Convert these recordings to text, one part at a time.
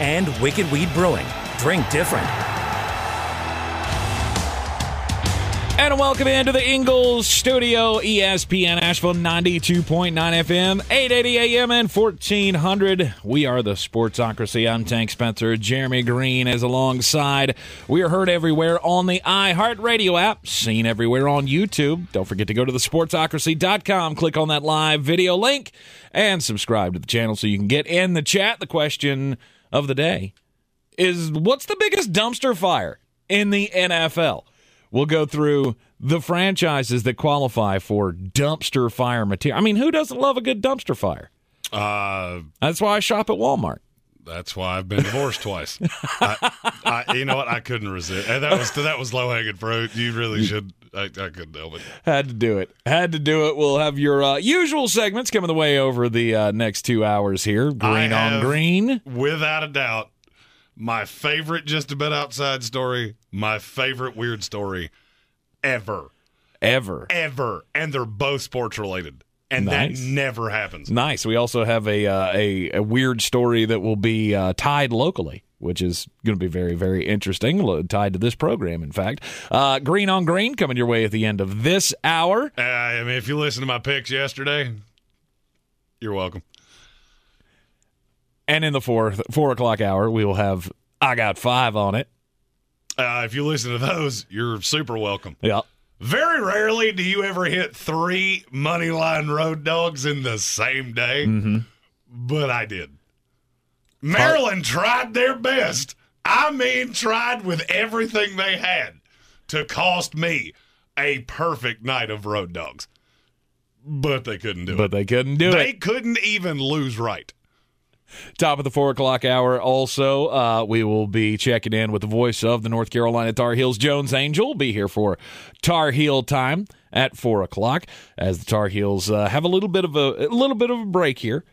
And Wicked Weed Brewing. Drink different. And welcome into the Ingles Studio, ESPN Asheville 92.9 FM, 880 AM and 1400. We are the Sportsocracy. I'm Tank Spencer. Jeremy Greene is alongside. We are heard everywhere on the iHeartRadio app, seen everywhere on YouTube. Don't forget to go to the sportsocracy.com, click on that live video link, and subscribe to the channel so you can get in the chat. The question of the day is what's the biggest dumpster fire in the NFL? We'll go through the franchises that qualify for dumpster fire material. I mean, who doesn't love a good dumpster fire? Uh, That's why I shop at Walmart. that's why I've been divorced twice. I, I, you know what? I couldn't resist. And that was that was low hanging fruit. You really should. I, I couldn't help it. Had to do it. Had to do it. We'll have your uh, usual segments coming the way over the uh, next two hours here. Green I on green. without a doubt, my favorite just a bit outside story. My favorite weird story ever, Ever. ever, and they're both sports related, and Nice. that never happens. Nice. We also have a uh, a, a weird story that will be uh, tied locally, which is going to be very very interesting. Tied to this program, in fact. Uh, green on green coming your way at the end of this hour. Uh, I mean, if you listen to my picks yesterday, you're welcome. And in the four four o'clock hour, we will have I got five on it. Uh, if you listen to those, you're super welcome. Yeah. Very rarely do you ever hit three money line road dogs in the same day, Mm-hmm. but I did. Maryland tried their best. I mean, tried with everything they had to cost me a perfect night of road dogs, but they couldn't do it. But they couldn't do it. They it. couldn't even lose right. Top of the four o'clock hour. Also, uh, we will be checking in with the voice of the North Carolina Tar Heels, Jones Angell. Be here for Tar Heel time at four o'clock as the Tar Heels uh, have a little bit of a, a little bit of a break here.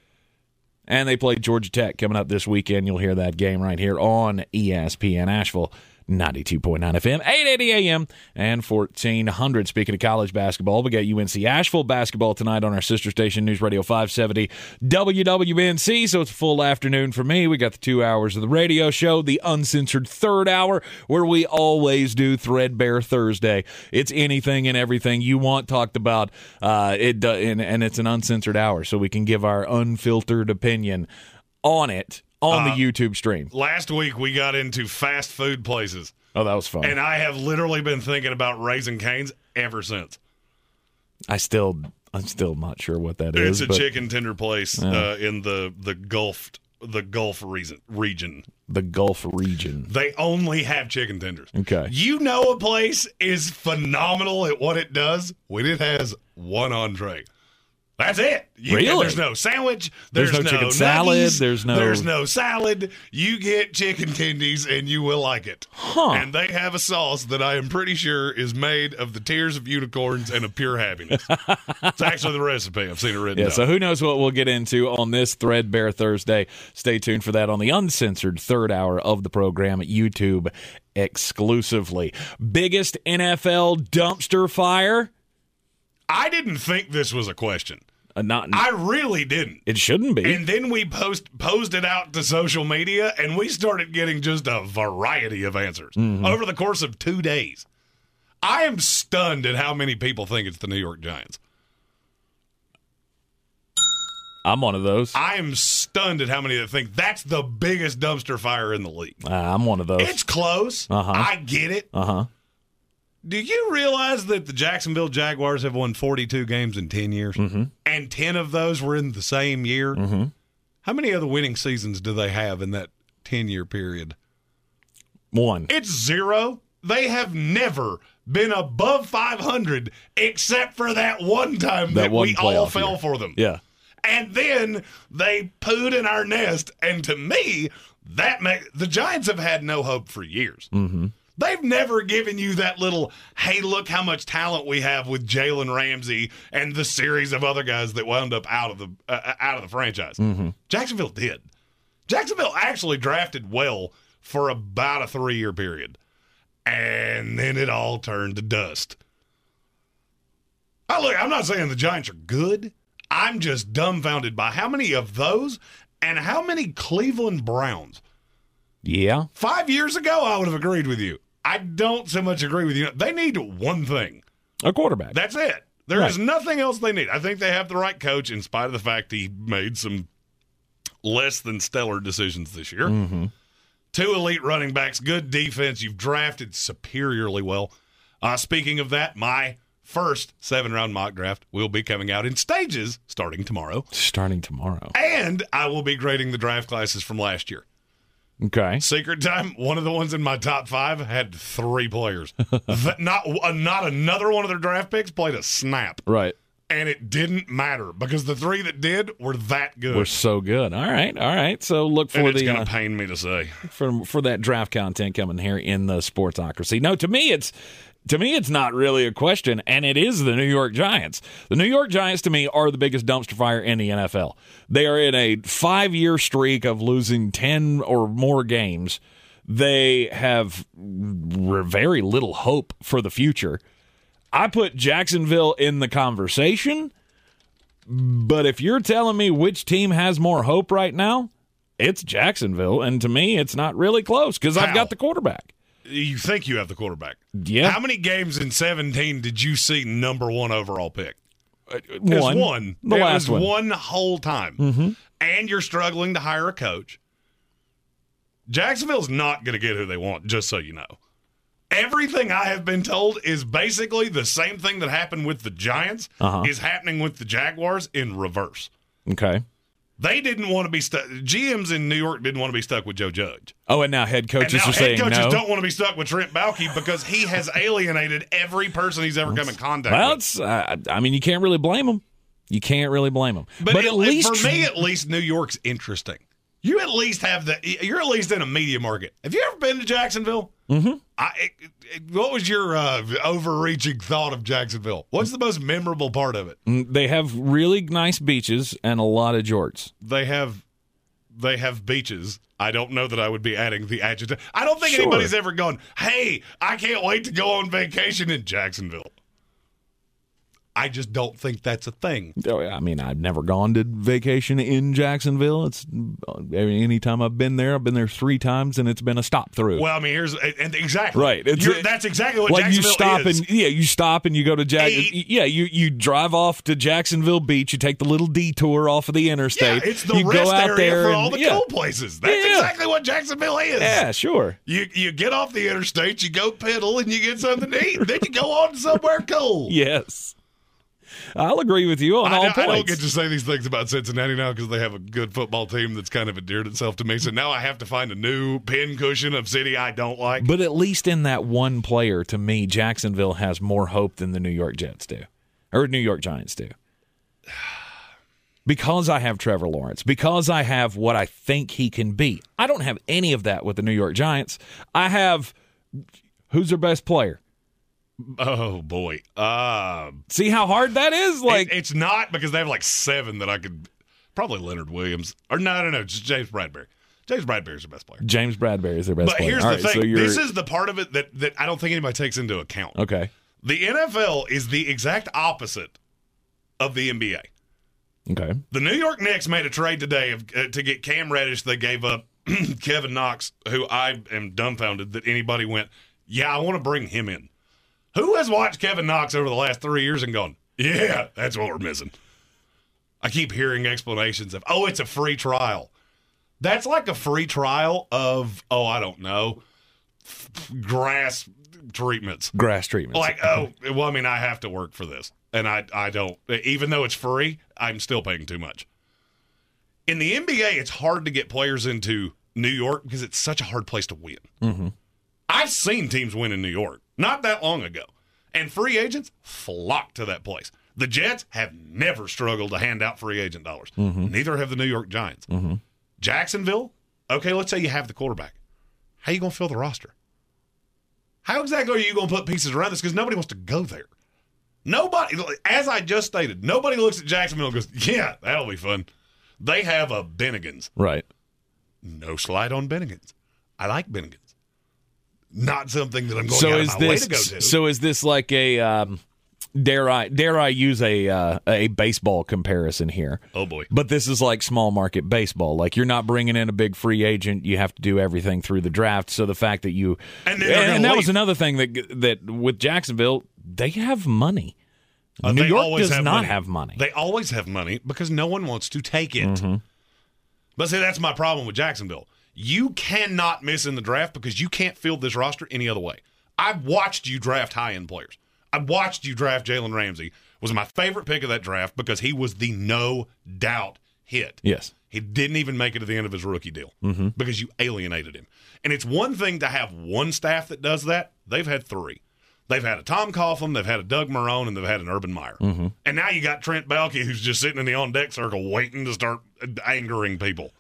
And they play Georgia Tech coming up this weekend. You'll hear that game right here on ESPN Asheville. 92.9 FM, 880 AM, and 1400. Speaking of college basketball, we got UNC Asheville basketball tonight on our sister station, News Radio 570 WWNC. So it's a full afternoon for me. We got the two hours of the radio show, the uncensored third hour, where we always do Threadbare Thursday. It's anything and everything you want talked about. Uh, it and, and it's an uncensored hour, so we can give our unfiltered opinion on it on the YouTube stream. Last week we got into fast food places, Oh, that was fun. and I have literally been thinking about Raising Cane's ever since. I still, I'm still not sure what that It's is. a but chicken tender place uh, in the the Gulf the Gulf region. Region. the Gulf region. They only have chicken tenders. Okay. You know a place is phenomenal at what it does when it has one entree. That's it. You, Really? There's no sandwich. There's There's, no chicken salad, there's no- There's no salad. You get chicken tendies and you will like it. Huh. And they have a sauce that I am pretty sure is made of the tears of unicorns and of pure happiness. it's actually the recipe. I've seen it written Yeah, down. so who knows what we'll get into on this Threadbare Thursday. Stay tuned for that on the uncensored third hour of the program at YouTube exclusively. Biggest NFL dumpster fire? I didn't think this was a question. Uh, not I really didn't. it shouldn't be. And then we post posed it out to social media, and we started getting just a variety of answers Mm-hmm. over the course of two days. I am stunned at how many people think it's the New York Giants. I'm one of those. I am stunned at how many that think that's the biggest dumpster fire in the league. Uh, I'm one of those. It's close. Uh-huh. I get it. Uh huh. Do you realize that the Jacksonville Jaguars have won 42 games in 10 years? Mm-hmm. And 10 of those were in the same year? Mm-hmm. How many other winning seasons do they have in that 10 year period? One. It's zero. They have never been above 500 except for that one time That that, one we all fell year. for them. Yeah. And then they pooed in our nest. And to me, that make the Giants have had no hope for years. Mm-hmm. They've never given you that little, hey, look how much talent we have with Jalen Ramsey and the series of other guys that wound up out of the uh, out of the franchise. Jacksonville did. Jacksonville actually drafted well for about a three year period, and then it all turned to dust. Oh, look, I'm not saying the Giants are good. I'm just dumbfounded by how many of those and how many Cleveland Browns. Yeah. Five years ago, I would have agreed with you. I don't so much agree with you. They need one thing. A quarterback. That's it. There is Right. nothing else they need. I think they have the right coach, in spite of the fact he made some less than stellar decisions this year. Mm-hmm. Two elite running backs, good defense. You've drafted superiorly well. Uh, speaking of that, my first seven round mock draft will be coming out in stages starting tomorrow. Starting tomorrow. And I will be grading the draft classes from last year. Okay. Secret time, one of the ones in my top five had three players. Not, uh, not another one of their draft picks played a snap. Right. and it didn't matter because the three that did were that good. We're so good. All right. All right. So look and for it's the going uh, to pain me to say. for for that draft content coming here in the sportsocracy. No, to me it's to me it's not really a question, and it is the New York Giants. The New York Giants to me are the biggest dumpster fire in the NFL. They are in a five year streak of losing ten or more games. They have very little hope for the future. I put Jacksonville in the conversation, but if you're telling me which team has more hope right now, it's Jacksonville, and to me, it's not really close because I've got the quarterback. You think you have the quarterback. Yeah. How many games in 17 did you see number one overall pick? It One. one. The it last one. one whole time. Mm-hmm. And you're struggling to hire a coach. Jacksonville's not going to get who they want, just so you know. Everything I have been told is basically the same thing that happened with the Giants Uh-huh. is happening with the Jaguars in reverse. Okay. They didn't want to be stuck. GMs in New York didn't want to be stuck with Joe Judge. Oh, and now head coaches now are head saying coaches no. don't want to be stuck with Trent Baalke because he has alienated every person he's ever come in contact well, with. it's, uh, I mean, you can't really blame him. You can't really blame him. But, at it- least for me, at least New York's interesting. You at least have the. You're at least in a media market. Have you ever been to Jacksonville? Mm-hmm. I, it- it- what was your uh, overreaching thought of Jacksonville? What's the most memorable part of it? Mm, they have really nice beaches and a lot of jorts. They have, they have beaches. I don't know that I would be adding the adjective. I don't think Sure. anybody's ever gone. Hey, I can't wait to go on vacation in Jacksonville. I just don't think that's a thing. Oh, I mean, I've never gone to vacation in Jacksonville. It's uh, I mean, anytime I've been there, I've been there three times, and it's been a stop through. Well, I mean, here's and exactly Right. That's exactly what like you Jacksonville stop is. and yeah, you stop and you go to Jack. Eight- Yeah, you you drive off to Jacksonville Beach. You take the little detour off of the yeah, interstate. it's the you rest go out area there for and- all the yeah. cool places. That's Yeah. exactly what Jacksonville is. Yeah, sure. You you get off the interstate, you go pedal, and you get something to eat. then you go on somewhere cool. Yes, I'll agree with you on I, all don't- I don't get to say these things about Cincinnati now because they have a good football team that's kind of endeared itself to me. So now I have to find a new pin cushion of city I don't like. but at least in that one player, to me, Jacksonville has more hope than the New York Jets do, or New York Giants do. Because I have Trevor Lawrence, because I have what I think he can be. I don't have any of that with the New York Giants. I have who's their best player? Oh boy, uh, See how hard that is? Like, it- it's not because they have like seven that I could. Probably Leonard Williams or no, no, no, just James Bradberry. James Bradberry's the best player. James Bradberry is their best But player. But here's All the right, thing: so this is the part of it that that I don't think anybody takes into account. okay. The NFL is the exact opposite of the NBA. Okay. The New York Knicks made a trade today of, uh, to get Cam Reddish. They gave up Kevin Knox, who I am dumbfounded that anybody went, yeah, I want to bring him in. Who has watched Kevin Knox over the last three years and gone, yeah, that's what we're missing? I keep hearing explanations of, oh, it's a free trial. That's like a free trial of, oh, I don't know, f- grass treatments. Grass treatments. Like, oh, well, I mean, I have to work for this. And I, I don't, even though it's free, I'm still paying too much. In the NBA, it's hard to get players into New York because it's such a hard place to win. Mm-hmm. I've seen teams win in New York not that long ago, and free agents flock to that place. The Jets have never struggled to hand out free agent dollars. Mm-hmm. Neither have the New York Giants. Mm-hmm. Jacksonville, okay, let's say you have the quarterback. How are you going to fill the roster? How exactly are you going to put pieces around this? Because nobody wants to go there. Nobody, as I just stated, nobody looks at Jacksonville and goes, yeah, that'll be fun. They have a Bennigan's. Right. No slide on Bennigan's. I like Bennigan's. Not something that I'm going So out is of my way to go to. so is this like a um, dare I dare I use a uh, a baseball comparison here? oh boy. But this is like small market baseball. Like you're not bringing in a big free agent. You have to do everything through the draft. So the fact that you And then and that was another thing that that with Jacksonville they have money. Uh, New they York always does have not money. have money. They always have money because no one wants to take it. Mm-hmm. But see, that's my problem with Jacksonville. You cannot miss in the draft because you can't field this roster any other way. I've watched you draft high end players. I've watched you draft Jalen Ramsey. Was my favorite pick of that draft because he was the no doubt hit. yes. He didn't even make it to the end of his rookie deal mm-hmm. because you alienated him. And it's one thing to have one staff that does that. They've had three. They've had a Tom Coughlin, they've had a Doug Marrone, and they've had an Urban Meyer. Mm-hmm. And now you got Trent Baalke, who's just sitting in the on deck circle waiting to start angering people.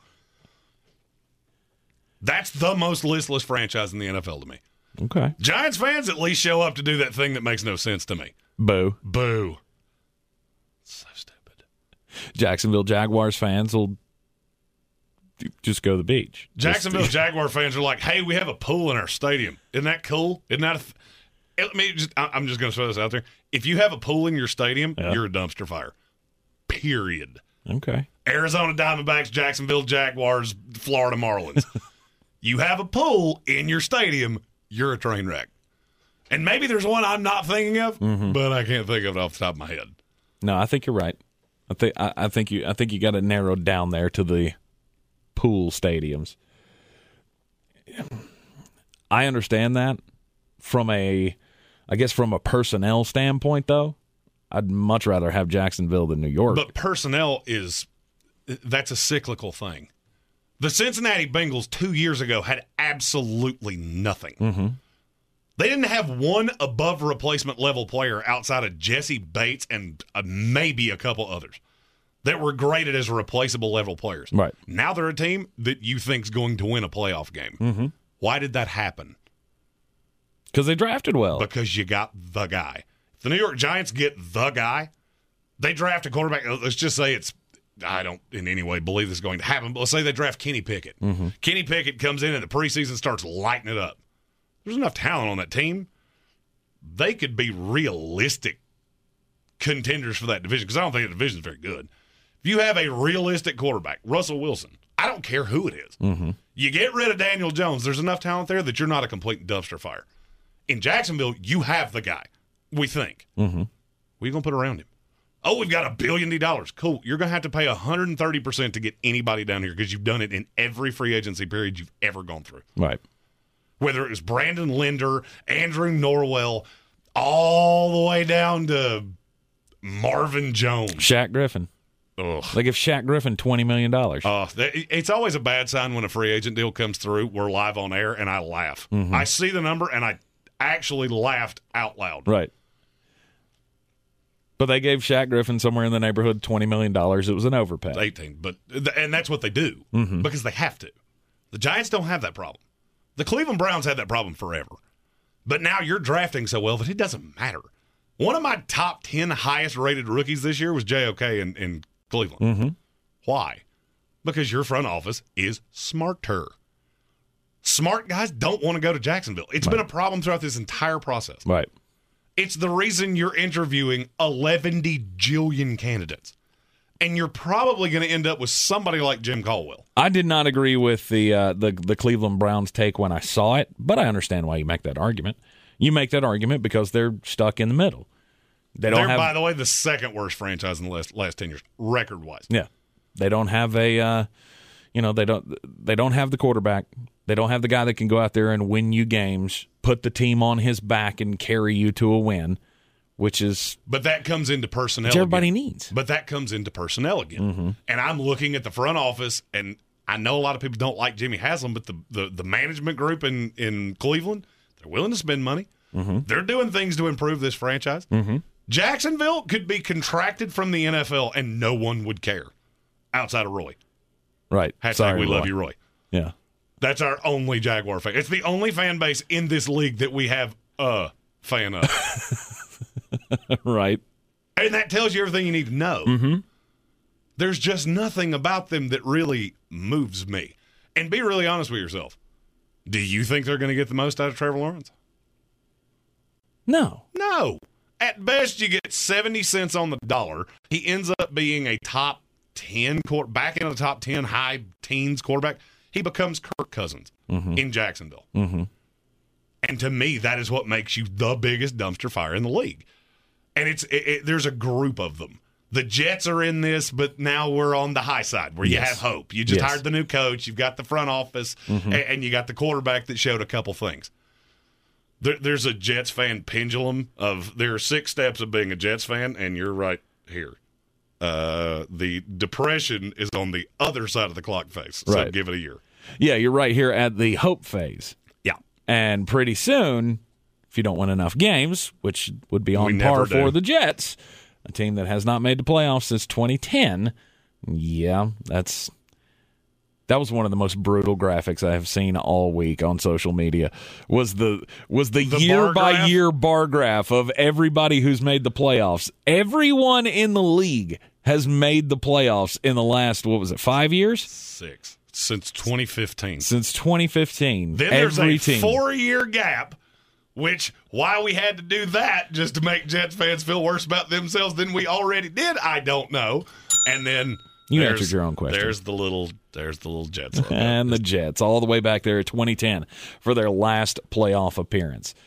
That's the most listless franchise in the NFL to me. Okay. Giants fans at least show up to do that thing that makes no sense to me. Boo. Boo. So stupid. Jacksonville Jaguars fans will just go to the beach. Jacksonville Just- Jaguar fans are like, "Hey, we have a pool in our stadium. Isn't that cool? Isn't that?" A th- Let me just. I- I'm just going to throw this out there. If you have a pool in your stadium, Yeah. you're a dumpster fire. Period. okay. Arizona Diamondbacks, Jacksonville Jaguars, Florida Marlins. you have a pool in your stadium, you're a train wreck. And maybe there's one I'm not thinking of, Mm-hmm. but I can't think of it off the top of my head. No, I think you're right. I think I, I think you I think you got to narrow down there to the pool stadiums. I understand that from a I guess from a personnel standpoint though, I'd much rather have Jacksonville than New York. But personnel is that's a cyclical thing. The Cincinnati Bengals two years ago had absolutely nothing. Mm-hmm. They didn't have one above replacement level player outside of Jessie Bates and uh, maybe a couple others that were graded as replaceable level players. Right. Now they're a team that you think's going to win a playoff game. Mm-hmm. Why did that happen? Cuz they drafted well. because you got the guy. If the New York Giants get the guy, they draft a quarterback. Let's just say it's. I don't in any way believe this is going to happen, but let's say they draft Kenny Pickett. Kenny Pickett comes in and the preseason, starts lighting it up. There's enough talent on that team. They could be realistic contenders for that division because I don't think the division is very good. If you have a realistic quarterback, Russell Wilson, I don't care who it is. You get rid of Daniel Jones. There's enough talent there that you're not a complete dumpster fire. In Jacksonville, you have the guy. We think. Mm-hmm. What are you going to put around him? Oh, we've got a billion dollars. Cool. You're going to have to pay 130% to get anybody down here because you've done it in every free agency period you've ever gone through. right. Whether it was Brandon Linder, Andrew Norwell, all the way down to Marvin Jones. Shaq Griffin. Ugh. They give Shaq Griffin 20 million dollars. Uh, it's always a bad sign when a free agent deal comes through. We're live on air, and I laugh. I see the number, and I actually laughed out loud. Right. But they gave Shaq Griffin somewhere in the neighborhood $20 million. It was an overpay. 18, but and that's what they do mm-hmm. because they have to. The Giants don't have that problem. The Cleveland Browns had that problem forever. But now you're drafting so well that it doesn't matter. One of my top 10 highest rated rookies this year was JOK in, in Cleveland. Mm-hmm. Why? Because your front office is smarter. Smart guys don't want to go to Jacksonville. It's been a problem throughout this entire process. right. It's the reason you're interviewing 11 jillion candidates. And you're probably going to end up with somebody like Jim Caldwell. I did not agree with the, uh, the the Cleveland Browns take when I saw it, but I understand why you make that argument. You make that argument because they're stuck in the middle. They don't They're, have by the way, the second worst franchise in the last, last 10 years, record wise. Yeah. They don't have a uh, you know, they don't they don't have the quarterback. They don't have the guy that can go out there and win you games, put the team on his back and carry you to a win, which is But that comes into personnel. which everybody again. needs. But that comes into personnel again. Mm-hmm. And I'm looking at the front office, and I know a lot of people don't like Jimmy Haslam, but the, the, the management group in, in Cleveland, they're willing to spend money. Mm-hmm. They're doing things to improve this franchise. Jacksonville could be contracted from the NFL and no one would care outside of Roy. Right. Hashtag Sorry, we love you, Roy. Yeah. That's our only Jaguar fan. It's the only fan base in this league that we have a fan of. right. and that tells you everything you need to know. Mm-hmm. There's just nothing about them that really moves me. And be really honest with yourself. Do you think they're going to get the most out of Trevor Lawrence? No. No. At best, you get 70 cents on the dollar. He ends up being a top 10 quarter, back in the top 10, high teens quarterback. He becomes Kirk Cousins in Jacksonville. Mm-hmm. And to me, that is what makes you the biggest dumpster fire in the league. And it's it, it, there's a group of them. The Jets are in this, but now we're on the high side where you Yes. have hope. You just Yes. hired the new coach, you've got the front office, Mm-hmm. a- and, you got the quarterback that showed a couple things. There, there's a Jets fan pendulum of there are six steps of being a Jets fan, and you're right here. Uh, the depression is on the other side of the clock face. So Right. give it a year. Yeah, you're right here at the hope phase. Yeah. And pretty soon, if you don't win enough games, which would be on never par for the Jets, a team that has not made the playoffs since 2010, yeah, that's that was one of the most brutal graphics I have seen all week on social media. Was the was the, The year by graph? year bar graph of everybody who's made the playoffs. Everyone in the league has made the playoffs in the last what was it, 5 years? Six since 2015. Since 2015. Then there's a team. four year gap, which why we had to do that just to make Jets fans feel worse about themselves than we already did, I don't know. And then You there's- answered your own question. There's the little there's the little Jets. and the Jets, all the way back there at 2010 for their last playoff appearance.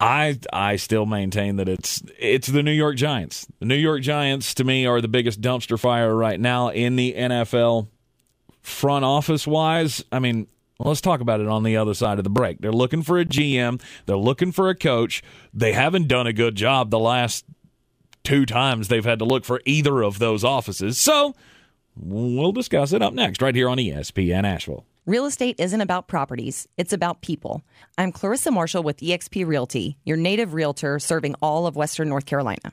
I I still maintain that it's it's the New York Giants. The New York Giants to me are the biggest dumpster fire right now in the NFL front office wise. I mean, let's talk about it on the other side of the break. They're looking for a GM, they're looking for a coach. They haven't done a good job the last two times they've had to look for either of those offices. So, We'll discuss it up next, right here on ESPN Asheville. Real estate isn't about properties, it's about people. I'm Clarissa Marshall with eXp Realty, your native realtor serving all of Western North Carolina.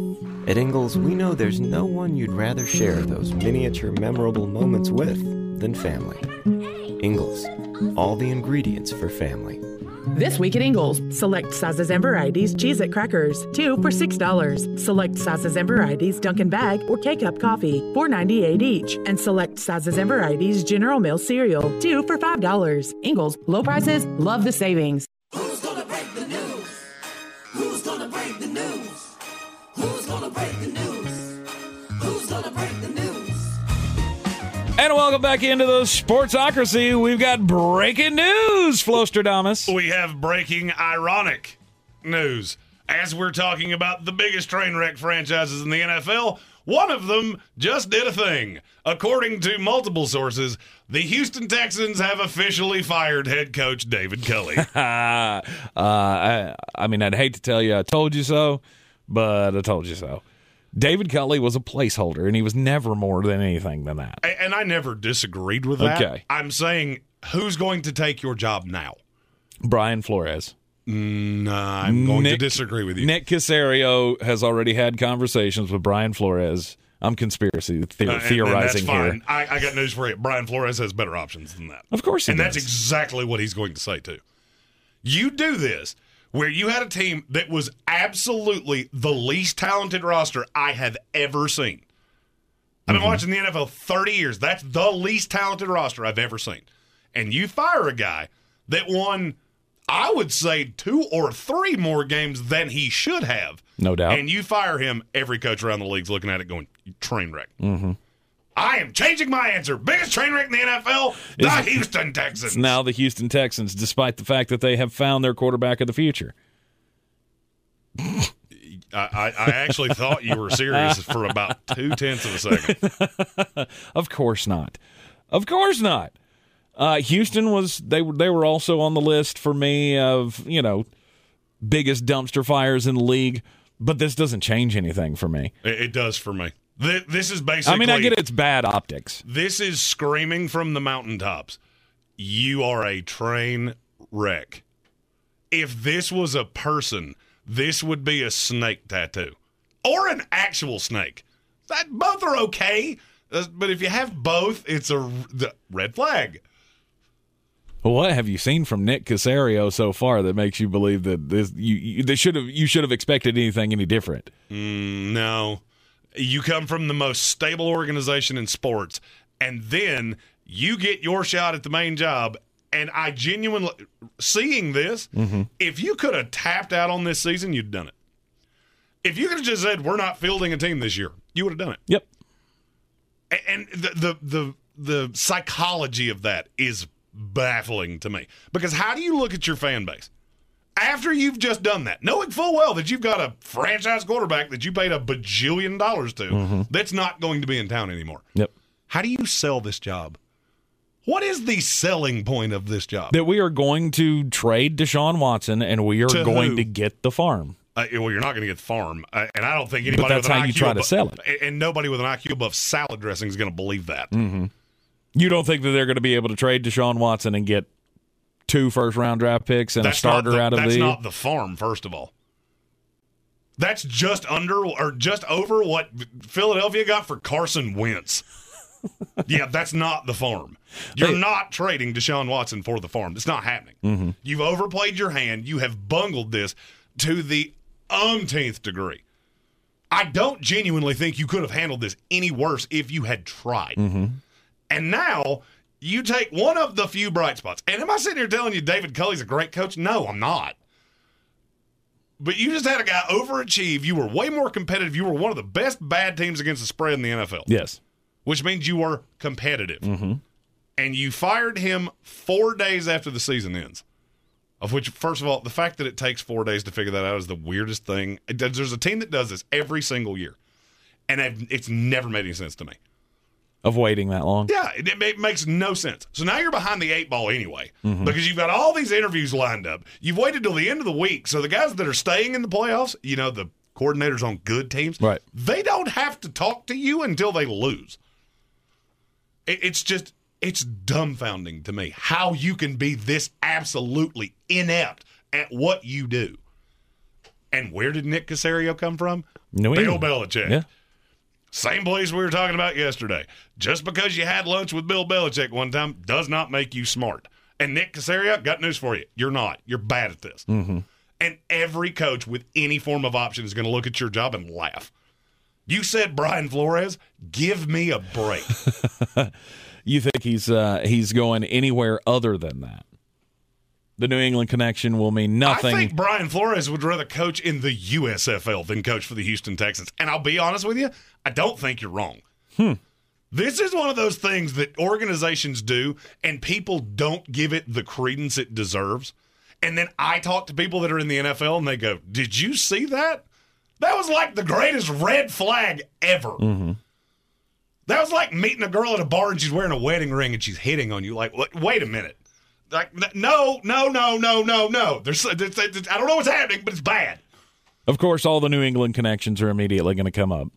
At Ingles, we know there's no one you'd rather share those miniature memorable moments with than family. Ingles, all the ingredients for family. This week at Ingles, select sizes and varieties Cheez It crackers, two for $6. Select sizes and varieties Dunkin' Bag or K Cup coffee, $4.98 each. And select sizes and varieties General Mills cereal, two for $5. Ingles, low prices, love the savings. And welcome back into the Sportsocracy. We've got breaking news, Flostradamus. we have breaking ironic news. As we're talking about the biggest train wreck franchises in the NFL, one of them just did a thing. According to multiple sources, the Houston Texans have officially fired head coach David Culley. uh, I, I mean, I'd hate to tell you I told you so, but I told you so. David Culley was a placeholder, and he was never more than anything than that. And I never disagreed with that. Okay. I'm saying, who's going to take your job now? Brian Flores. Nah, I'm going to disagree with you. Nick Caserio has already had conversations with Brian Flores. I'm conspiracy the- Uh, and- and theorizing that's fine. here. I, I got news for you. Brian Flores has better options than that. Of course he and that's exactly what he's going to say too. You do this where you had a team that was absolutely the least talented roster I have ever seen. I've Mm-hmm. been watching the NFL 30 years. That's the least talented roster I've ever seen. And you fire a guy that won, I would say, two or three more games than he should have. No doubt. And you fire him, every coach around the league's looking at it going, train wreck. Mm-hmm. I am changing my answer. Biggest train wreck in the NFL, the Is- Houston Texans. Now the Houston Texans, despite the fact that they have found their quarterback of the future. I, I, I actually thought you were serious for about two tenths of a second. Of course not. Of course not. Uh, Houston was they were they were also on the list for me of you know biggest dumpster fires in the league, but this doesn't change anything for me. It, it does for me. Th- This is basically. I mean, I get it's bad optics. This is screaming from the mountaintops. You are a train wreck. If this was a person, this would be a snake tattoo or an actual snake. That both are okay, uh, but if you have both, it's a the red flag. What have you seen from Nick Caserio so far that makes you believe that this you, you they should have you should have expected anything any different? No. You come from the most stable organization in sports, and then you get your shot at the main job. And I genuinely, seeing this, mm-hmm. if you could have tapped out on this season, you'd done it. If you could have just said, we're not fielding a team this year, you would have done it. Yep. And the, the, the, the psychology of that is baffling to me. Because how do you look at your fan base? After you've just done that, knowing full well that you've got a franchise quarterback that you paid a bajillion dollars to that's not going to be in town anymore. Yep. How do you sell this job? What is the selling point of this job? That we are going to trade Deshaun Watson and we are To going who? to get the farm. Uh, well, you're not going to get the farm, uh, and I don't think anybody. But that's with an how you IQ try to sell it. and- and nobody with an IQ above salad dressing is going to believe that. You don't think that they're going to be able to trade Deshaun Watson and get two first round draft picks and a starter the, out of that's the That's not the farm. First of all, that's just under or just over what Philadelphia got for Carson Wentz. yeah, that's not the farm. You're not trading Deshaun Watson for the farm. It's not happening. Mm-hmm. You've overplayed your hand. You have bungled this to the umpteenth degree. I don't genuinely think you could have handled this any worse if you had tried. Mm-hmm. And now you take one of the few bright spots. And am I sitting here telling you David Culley's a great coach? No, I'm not. But you just had a guy overachieve. You were way more competitive. You were one of the best bad teams against the spread in the NFL, Yes. which means you were competitive. Mm-hmm. And you fired him four days after the season ends. Of which, first of all, the fact that it takes four days to figure that out is the weirdest thing. There's a team that does this every single year, and it's never made any sense to me. Of waiting that long. Yeah, it, it makes no sense. So now you're behind the eight ball anyway Mm-hmm. because you've got all these interviews lined up. You've waited till the end of the week. So the guys that are staying in the playoffs, you know, the coordinators on good teams, Right. they don't have to talk to you until they lose. It, it's just, it's dumbfounding to me how you can be this absolutely inept at what you do. And where did Nick Caserio come from? New Bill. Belichick. Yeah. Same place we were talking about yesterday. Just because you had lunch with Bill Belichick one time does not make you smart. And Nick Caserio, got news for you. You're not. You're bad at this. Mm-hmm. And every coach with any form of option is going to look at your job and laugh. You said Brian Flores, give me a break. You think he's uh, he's going anywhere other than that? The New England connection will mean nothing. I think Brian Flores would rather coach in the USFL than coach for the Houston Texans. And I'll be honest with you, I don't think you're wrong. Hmm. This is one of those things that organizations do, and people don't give it the credence it deserves. And then I talk to people that are in the NFL, and they go, "Did you see that? That was like the greatest red flag ever." Mm-hmm. That was like meeting a girl at a bar and she's wearing a wedding ring and she's hitting on you. Like, wait, wait a minute. Like, no, no, no, no, no, no. There's, I don't know what's happening, but it's bad. Of course, all the New England connections are immediately going to come up.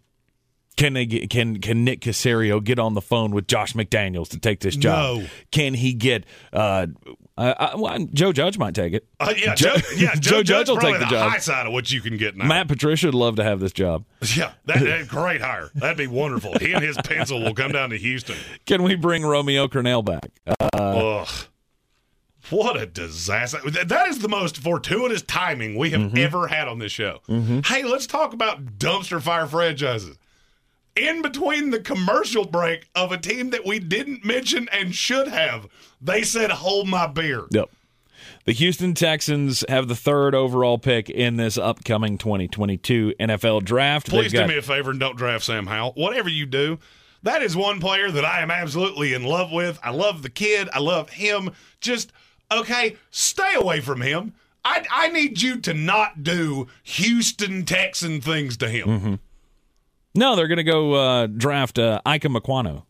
Can they get, can can Nick Caserio get on the phone with Josh McDaniels to take this job? No. Can he get uh, uh, uh, well, Joe Judge might take it. Uh, yeah, Joe- Joe, yeah, Joe Joe, Judge Judge will take the the job. high side of what you can get now. Matt Patricia would love to have this job. Yeah, that, that great hire. That'd be wonderful. He and his pencil will come down to Houston. Can we bring Romeo Crennel back? Uh, Ugh. What a disaster. That- is the most fortuitous timing we have mm-hmm. ever had on this show. Mm-hmm. Hey, let's talk about dumpster fire franchises. In between the commercial break of a team that we didn't mention and should have, they said, Hold my beer. Yep. The Houston Texans have the third overall pick in this upcoming 2022 NFL draft. Please They've do me a favor and don't draft Sam Howell. Whatever you do, that is one player that I am absolutely in love with. I love the kid. I love him. Just, okay, stay away from him. I, I need you to not do Houston Texan things to him. Mm-hmm. No, they're going to go uh, draft uh, Ikem Ekwonu.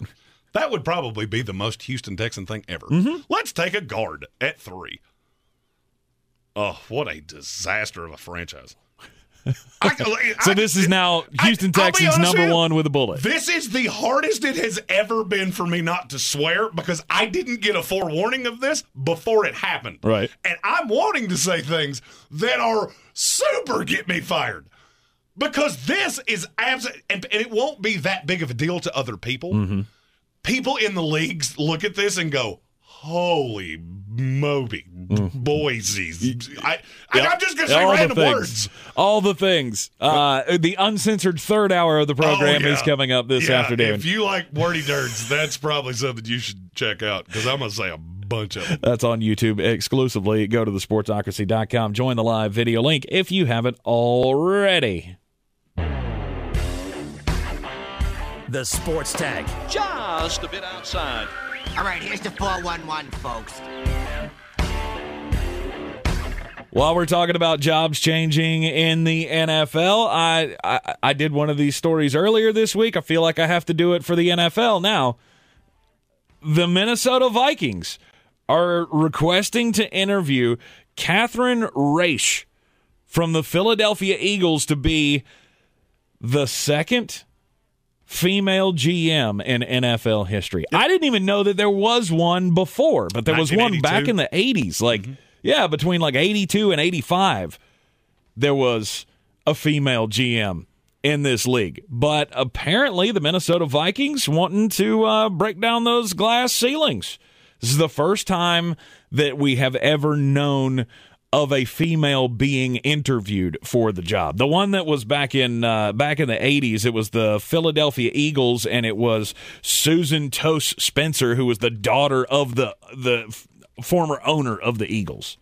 That would probably be the most Houston Texan thing ever. Mm-hmm. Let's take a guard at three. Oh, what a disaster of a franchise. I, So this is now Houston I- Texans number one with a bullet. This is the hardest it has ever been for me not to swear because I didn't get a forewarning of this before it happened. Right. And I'm wanting to say things that are super get me fired. Because this is absolutely, and, and it won't be that big of a deal to other people. Mm-hmm. People in the leagues look at this and go, Holy Moby, Boise's. I, I, I'm just going to say Mm. All the random things. words. All the things. Uh, the uncensored third hour of the program Oh, yeah. is coming up this Yeah, afternoon. If you like wordy dirts, that's probably something you should check out because I'm going to say a bunch of them. That's on YouTube exclusively. Go to thesportsocracy.com. Join the live video link if you haven't already. The Sports Tag. just a bit outside. All right, here's the 411, folks. While we're talking about jobs changing in the NFL, I, I I did one of these stories earlier this week. I feel like I have to do it for the NFL now. The Minnesota Vikings are requesting to interview Catherine Raiche from the Philadelphia Eagles to be the second female GM in NFL history. I didn't even know that there was one before, but there was one back in the 80s. Like, yeah, between like 82 and 85, there was a female GM in this league. But apparently, the Minnesota Vikings wanting to uh, break down those glass ceilings. This is the first time that we have ever known of a female being interviewed for the job. The one that was back in uh, back in the 80s, it was the Philadelphia Eagles and it was Susan Tose Spencer who was the daughter of the the f- former owner of the Eagles.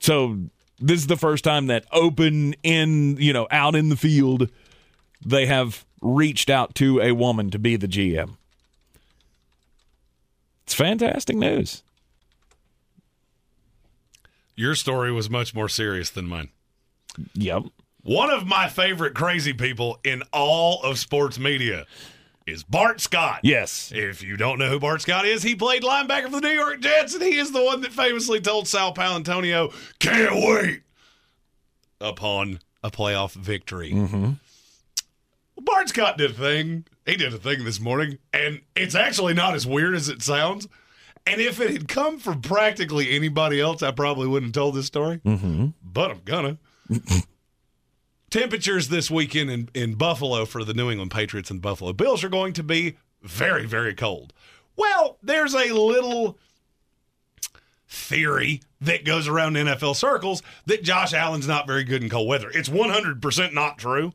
So this is the first time that open in, you know, out in the field they have reached out to a woman to be the GM. It's fantastic news. Your story was much more serious than mine. Yep. One of my favorite crazy people in all of sports media is Bart Scott. Yes. If you don't know who Bart Scott is, he played linebacker for the New York Jets, and he is the one that famously told Sal Paolantonio, "Can't wait." Upon a playoff victory, mm-hmm. Bart Scott did a thing. He did a thing this morning, and it's actually not as weird as it sounds. And if it had come from practically anybody else, I probably wouldn't have told this story. Mm-hmm. But I'm gonna. Temperatures this weekend in, in Buffalo for the New England Patriots and Buffalo Bills are going to be very, very cold. Well, there's a little theory that goes around NFL circles that Josh Allen's not very good in cold weather. It's 100% not true.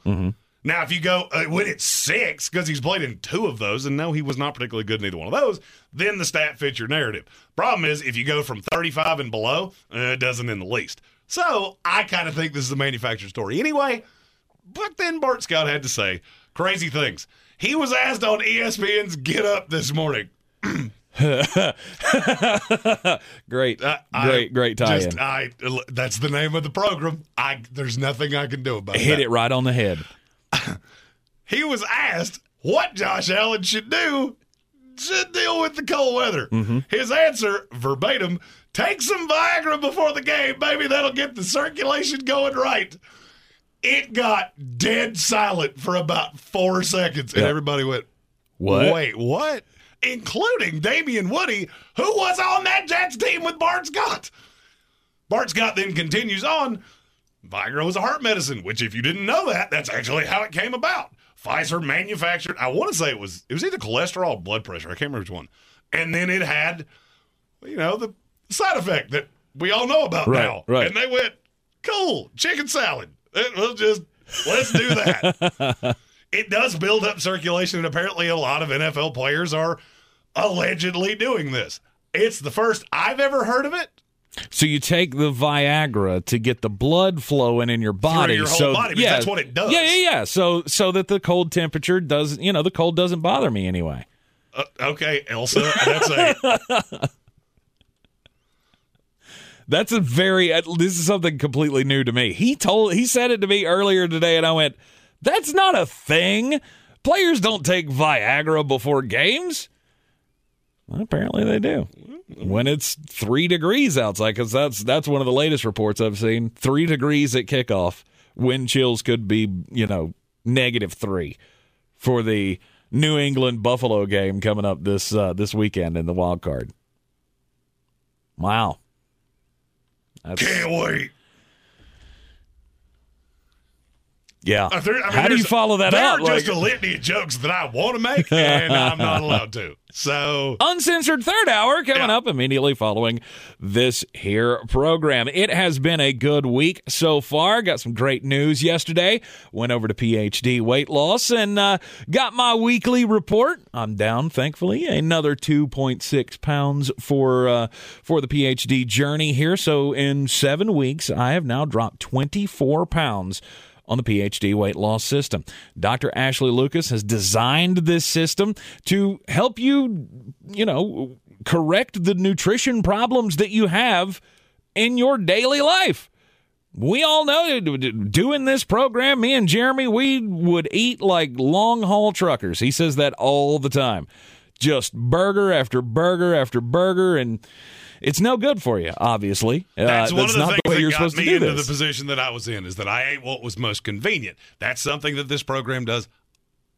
Now, if you go uh, when it's six, because he's played in two of those, and no, he was not particularly good in either one of those, then the stat fits your narrative. Problem is, if you go from 35 and below, uh, it doesn't in the least. So I kind of think this is a manufactured story anyway. But then Bart Scott had to say crazy things. He was asked on ESPN's Get Up this morning. Great. Uh, great, great tie just-. I that's the name of the program. I there's nothing I can do about it. Hit that. it right on the head. He was asked what Josh Allen should do to deal with the cold weather. Mm-hmm. His answer, verbatim, take some Viagra before the game, baby. That'll get the circulation going right. It got dead silent for about four seconds, and everybody went, What? Wait, what? Including Damien Woody, who was on that Jets team with Bart Scott. Bart Scott then continues on. Viagra was a heart medicine, which, if you didn't know that, that's actually how it came about. Pfizer manufactured. I want to say it was it was either cholesterol or blood pressure. I can't remember which one. And then it had, you know, the side effect that we all know about Right, now. right. And they went, cool, chicken salad. Eh, We'll just let's do that. it does build up circulation, and apparently a lot of NFL players are allegedly doing this. It's the first I've ever heard of it. So you take the Viagra to get the blood flowing in your body. your whole so body, yeah, that's what it does. Yeah, yeah, yeah. So so that the cold temperature does, you know, the cold doesn't bother me anyway. Uh, okay, Elsa, that's a That's a very. uh, This is something completely new to me. He told. He said it to me earlier today, and I went, "That's not a thing. Players don't take Viagra before games." Well, apparently they do. When it's three degrees outside, because that's that's one of the latest reports I've seen. Three degrees at kickoff. Wind chills could be, you know, negative three for the New England Buffalo game coming up this uh, this weekend in the wild card. Wow. That's, Can't wait. Yeah. Uh, there- I mean, How do you follow that there up? are just Like- a litany of jokes that I want to make, and I'm not allowed to. So uncensored third hour coming Yeah. up immediately following this here program. It has been a good week so far. Got some great news yesterday. Went over to PhD weight loss and uh, got my weekly report. I'm down, thankfully, another 2.6 pounds for uh, for the PhD journey here. So in seven weeks, I have now dropped 24 pounds on the PhD weight loss system. Dr. Ashley Lucas has designed this system to help you, you know, correct the nutrition problems that you have in your daily life. We all know doing this program, me and Jeremy, we would eat like long haul truckers. He says that all the time. Just burger after burger after burger, and it's no good for you, obviously. Uh, That's one of the not things the way that you're got supposed me to do into this. the position that I was in is that I ate what was most convenient. That's something that this program does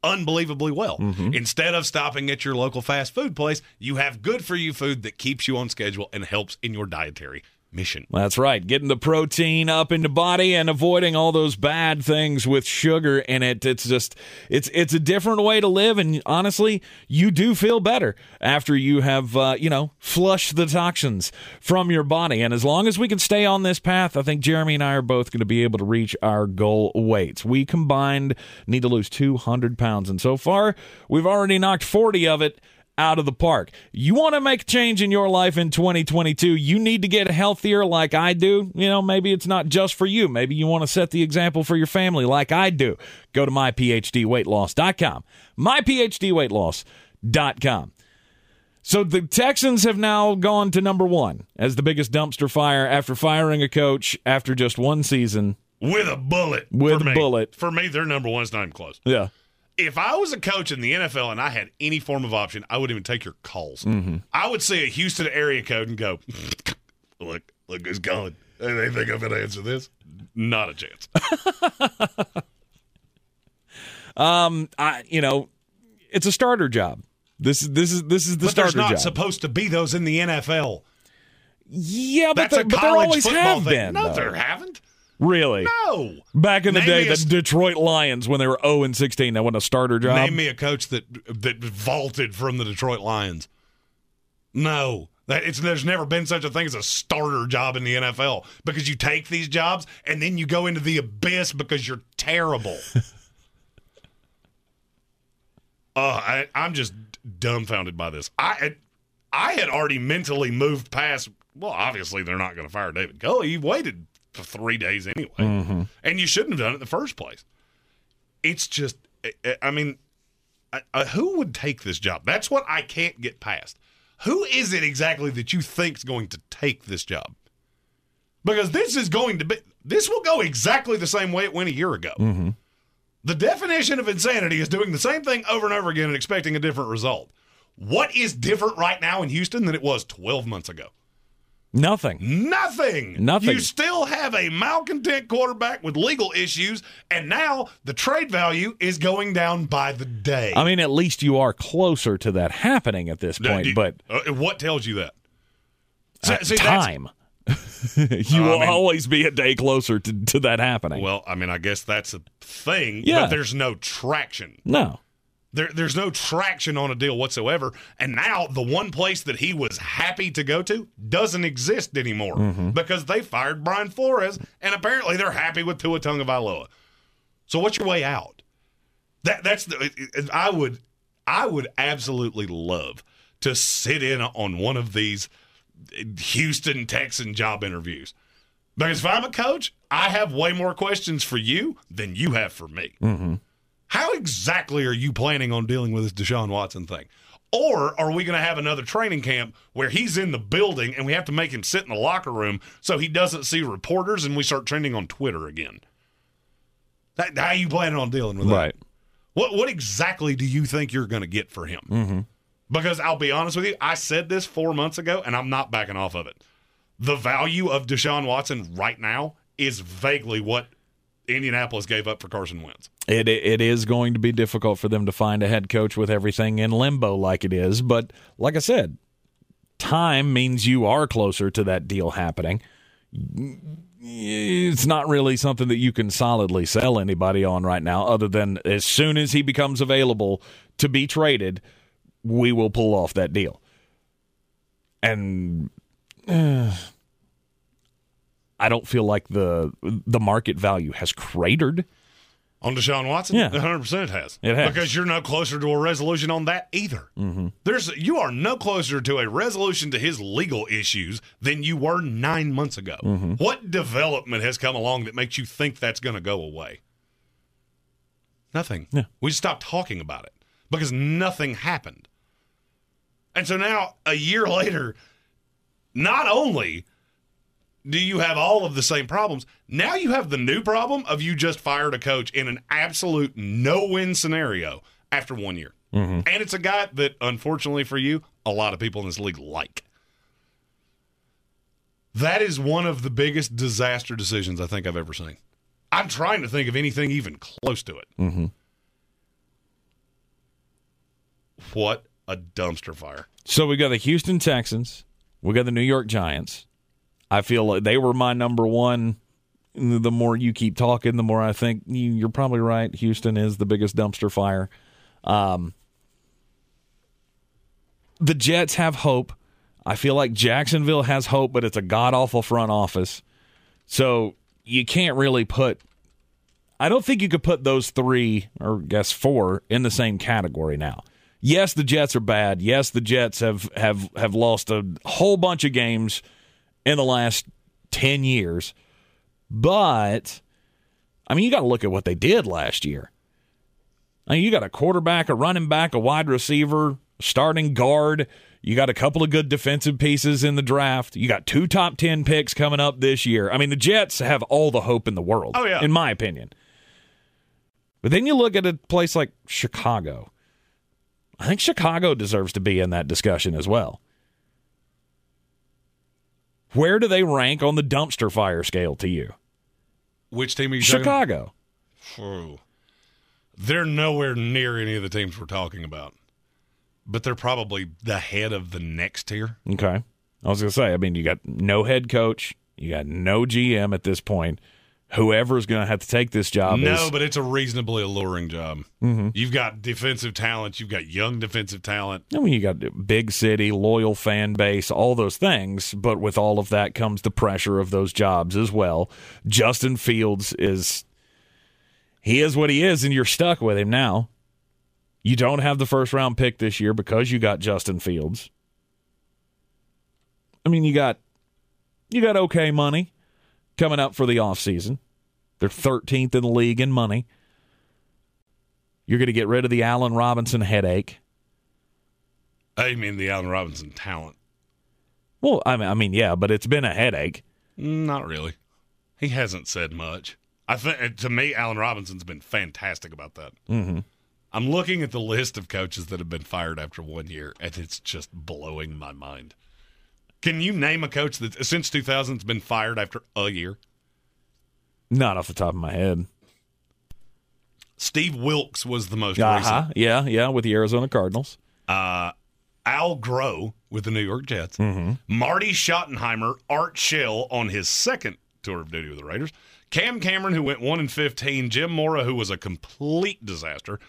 unbelievably well. Mm-hmm. Instead of stopping at your local fast food place, you have good for you food that keeps you on schedule and helps in your dietary mission. That's right. Getting the protein up in the body and avoiding all those bad things with sugar in it. It's just it's it's a different way to live and honestly, you do feel better after you have uh, you know, flushed the toxins from your body. And as long as we can stay on this path, I think Jeremy and I are both going to be able to reach our goal weights. We combined need to lose 200 pounds and so far, we've already knocked 40 of it out of the park. You want to make a change in your life in 2022, you need to get healthier like I do. You know, maybe it's not just for you. Maybe you want to set the example for your family like I do. Go to myphdweightloss.com. myphdweightloss.com. So the Texans have now gone to number 1 as the biggest dumpster fire after firing a coach after just one season. With a bullet. With a me. bullet. For me, their number one is not even close. Yeah. If I was a coach in the NFL and I had any form of option, I wouldn't even take your calls. Mm-hmm. I would see a Houston area code and go, look, look who's calling. They think I'm going to answer this? Not a chance. Um I you know, it's a starter job. This is this is this is the starter job. there's not job. supposed to be those in the NFL. Yeah, but, That's there, a but there always football have thing. been. No, though. there haven't. Really? No. Back in the Name day, a the Detroit Lions, when they were 0 and 16, that wasn't a starter job. Name me a coach that that vaulted from the Detroit Lions. No. That it's there's never been such a thing as a starter job in the NFL because you take these jobs and then you go into the abyss because you're terrible. uh, I, I'm just dumbfounded by this. I I had already mentally moved past. Well, obviously they're not going to fire David Culley. He waited for three days anyway, mm-hmm. and you shouldn't have done it in the first place. It's just, I- mean, who would take this job? That's what I can't get past. Who is it exactly that you think is going to take this job? Because this is going to be, this will go exactly the same way it went a year ago. Mm-hmm. The definition of insanity is doing the same thing over and over again and expecting a different result. What is different right now in Houston than it was 12 months ago? Nothing. Nothing. Nothing. You still have a malcontent quarterback with legal issues, and now the trade value is going down by the day. I mean, at least you are closer to that happening at this point, but uh, what tells you that? See- at see, time. you Uh, I will mean- always be a day closer to, to that happening. Well, I mean, I guess that's a thing, Yeah. but there's no traction. no. There, there's no traction on a deal whatsoever. And now the one place that he was happy to go to doesn't exist anymore Mm-hmm. because they fired Brian Flores, and apparently they're happy with Tua Tagovailoa. So what's your way out? That that's the I would I would absolutely love to sit in on one of these Houston Texan job interviews. Because if I'm a coach, I have way more questions for you than you have for me. How exactly are you planning on dealing with this Deshaun Watson thing? Or are we going to have another training camp where he's in the building and we have to make him sit in the locker room so he doesn't see reporters and we start trending on Twitter again? That, how you planning on dealing with that? Right. What what exactly do you think you're going to get for him? Mm-hmm. Because I'll be honest with you, I said this four months ago, and I'm not backing off of it. The value of Deshaun Watson right now is vaguely what Indianapolis gave up for Carson Wentz. It it is going to be difficult for them to find a head coach with everything in limbo like it is, but like I said, time means you are closer to that deal happening. It's not really something that you can solidly sell anybody on right now, other than as soon as he becomes available to be traded, we will pull off that deal. And uh, I don't feel like the the market value has cratered. On Deshaun Watson? Yeah. 100% it has. It has. Because you're no closer to a resolution on that either. Mm-hmm. There's You are no closer to a resolution to his legal issues than you were nine months ago. Mm-hmm. What development has come along that makes you think that's going to go away? Nothing. Yeah. We stopped talking about it because nothing happened. And so now, a year later, not only do you have all of the same problems, now you have the new problem of you just fired a coach in an absolute no win scenario after one year. And it's a guy that, unfortunately for you, a lot of people in this league like. That is one of the biggest disaster decisions I think I've ever seen. I'm trying to think of anything even close to it. Mm-hmm. What a dumpster fire. So we got the Houston Texans, we got the New York Giants. I feel like they were my number one. The more you keep talking, the more I think you- you're probably right. Houston is the biggest dumpster fire. Um, the Jets have hope. I feel like Jacksonville has hope, but it's a god awful front office. So you can't really put. I don't think you could put those three, or I guess four, in the same category now. Yes, the Jets are bad. Yes, the Jets have have have lost a whole bunch of games in the last ten years. But I mean, you got to look at what they did last year. I mean, you got a quarterback, a running back, a wide receiver, starting guard. You got a couple of good defensive pieces in the draft. You got two top 10 picks coming up this year. I mean, the Jets have all the hope in the world, Oh, yeah. in my opinion. But then you look at a place like Chicago. I think Chicago deserves to be in that discussion as well. Where do they rank on the dumpster fire scale to you? Which team are you? Chicago. They're nowhere near any of the teams we're talking about. But they're probably the head of the next tier. Okay. I was going to say, I mean, you got no head coach, you got no GM at this point. Whoever's going to have to take this job no, is but it's a reasonably alluring job. Mm-hmm. You've got defensive talent. You've got young defensive talent. I mean, you got big city, loyal fan base, all those things, but with all of that comes the pressure of those jobs as well. Justin Fields is he is what he is and you're stuck with him now. You don't have the first round pick this year because you got Justin Fields. I mean, you got you got okay money coming up for the offseason. They're 13th in the league in money. You're going to get rid of the Allen Robinson headache. I mean, the Allen Robinson talent. Well, I mean, I mean, yeah, but it's been a headache. Not really. He hasn't said much. I think to me, Allen Robinson's been fantastic about that. Mm-hmm. I'm looking at the list of coaches that have been fired after one year, and it's just blowing my mind. Can you name a coach that since 2000 has been fired after a year? Not off the top of my head. Steve Wilks was the most Uh recent. Yeah, yeah, with the Arizona Cardinals. Uh, Al Groh with the New York Jets. Mm-hmm. Marty Schottenheimer, Art Shell on his second tour of duty with the Raiders. Cam Cameron, who went 1 and 15. Jim Mora, who was a complete disaster.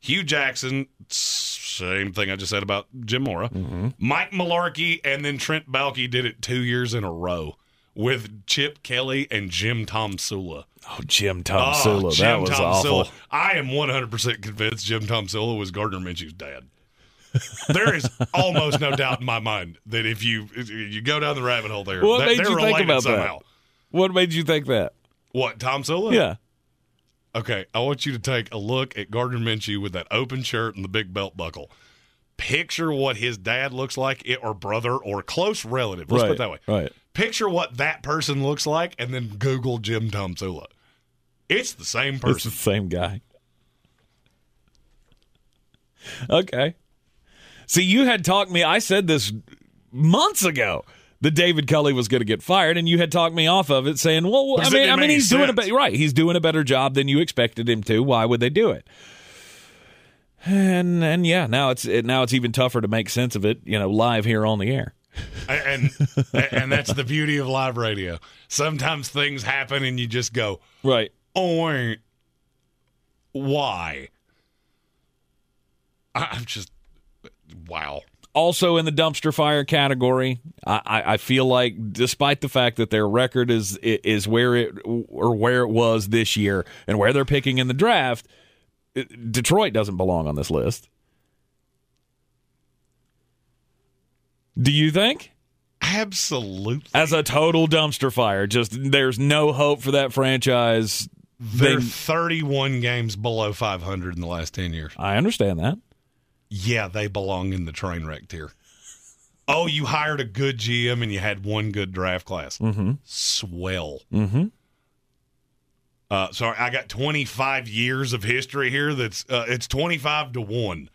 Hue Jackson, same thing I just said about Jim Mora. Mm-hmm. Mike Mularkey, and then Trent Baalke did it two years in a row with Chip Kelly and Jim Tomsula. Oh, Jim Tom Oh, Sula. Jim that was Tom awful. Sula. I am 100% convinced Jim Tomsula was Gardner Minshew's dad. there is almost no doubt in my mind that if you if you go down the rabbit hole there, What that- made you think about that? What made you think that? What, Tomsula? Yeah. Okay, I want you to take a look at Gardner Minshew with that open shirt and the big belt buckle. picture what his dad looks like, or brother, or close relative. Let's put it that way. Right. Picture what that person looks like, and then Google Jim Tomsula. It's the same person. It's the same guy. Okay. See, you had talked me. I said this months ago that David Culley was going to get fired, and you had talked me off of it, saying, "Well, I mean, I mean, he's any doing a be- right. He's doing a better job than you expected him to. Why would they do it?" And and yeah, now it's it, now it's even tougher to make sense of it. You know, live here on the air. and and that's the beauty of live radio. Sometimes things happen, and you just go, Right. "Oh, why?" I'm just, wow. Also in the dumpster fire category. I, I, feel like, despite the fact that their record is is where it or where it was this year and where they're picking in the draft, Detroit doesn't belong on this list. Do you think? Absolutely. As a total dumpster fire, just there's no hope for that franchise. They're They- 31 games below 500 in the last 10 years. I understand that. Yeah, they belong in the train wreck tier. Oh, you hired a good GM and you had one good draft class. Mm-hmm. Swell. Mm-hmm. Uh, sorry, I got 25 years of history here. That's uh, it's 25 to one.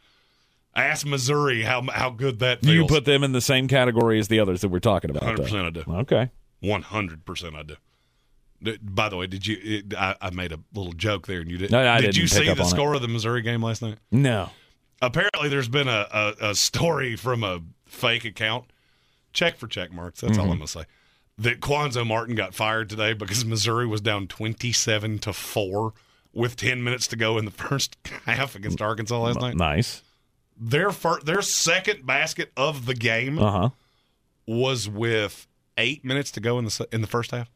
Ask Missouri how how good that feels. You put them in the same category as the others that we're talking about. 100 percent I do. Okay. 100 percent I do. By the way, did you? It, I, I made a little joke there, and you didn't. No, I did didn't you see the on it. score of the Missouri game last night? No. Apparently there's been a, a, a story from a fake account check for check marks that's Mm-hmm. all i'm gonna say that Cuonzo Martin got fired today because Missouri was down 27 to 4 with 10 minutes to go in the first half against Arkansas last night. Nice. Their fir- their second basket of the game Uh huh. was with 8 minutes to go in the in the first half.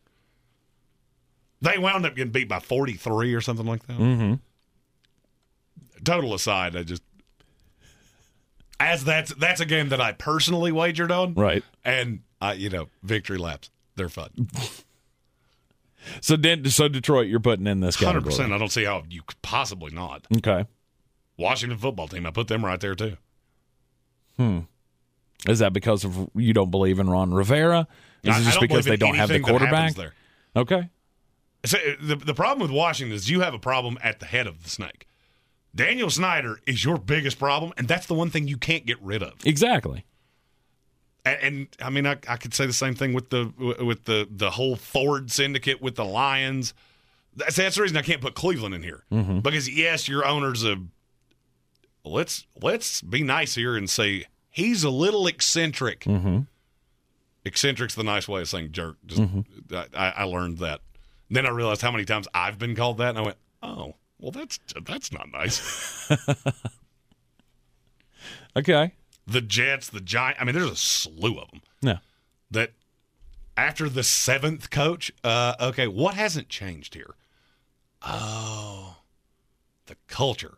They wound up getting beat by 43 or something like that. Mm-hmm. Total aside, I just as that's that's a game that I personally wagered on. Right. And I, you know, victory laps. They're fun. So, Den- so Detroit, you're putting in this Hundred percent. I don't see how you could possibly not. Okay. Washington football team. I put them right there too. Hmm. Is that because of you don't believe in Ron Rivera? Is I- it just because they don't have the quarterback? there. Okay. So uh, the the problem with Washington is you have a problem at the head of the snake. Daniel Snyder is your biggest problem, and that's the one thing you can't get rid of. Exactly. And, and I mean, I, I could say the same thing with the with the the whole Ford syndicate with the Lions. That's that's the reason I can't put Cleveland in here mm-hmm. because yes, your owner's a. Let's let's be nice here and say he's a little eccentric. Mm-hmm. Eccentric's the nice way of saying jerk. Just mm-hmm. I, I learned that. Then I realized how many times I've been called that, and I went, "Oh, well, that's that's not nice." Okay. the Jets, the Giant. I mean, there's a slew of them. Yeah. that after the seventh coach, uh, okay, what hasn't changed here? Oh, the culture,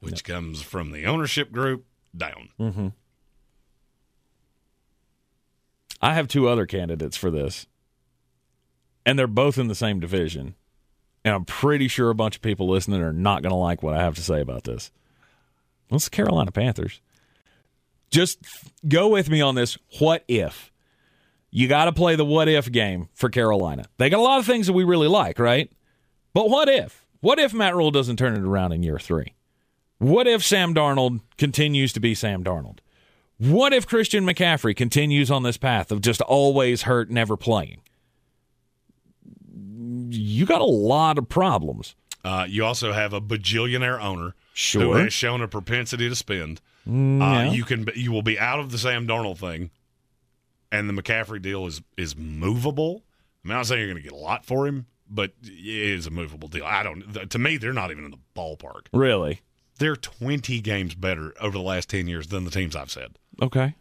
which comes from the ownership group down. Mm. I have two other candidates for this, and they're both in the same division. And I'm pretty sure a bunch of people listening are not going to like what I have to say about this. Well, it's the Carolina Panthers. Just go with me on this. What if? You got to play the what if game for Carolina. They got a lot of things that we really like, right? But what if? What if Matt Rhule doesn't turn it around in year three? What if Sam Darnold continues to be Sam Darnold? What if Christian McCaffrey continues on this path of just always hurt, never playing? You got a lot of problems. Uh, you also have a bajillionaire owner who Sure. has shown a propensity to spend. Mm, Uh. You can you will be out of the Sam Darnold thing, and the McCaffrey deal is is movable. I mean, I'm not saying you're going to get a lot for him, but it is a movable deal. I don't. To me, they're not even in the ballpark. Really? They're 20 games better over the last 10 years than the teams I've said. Okay.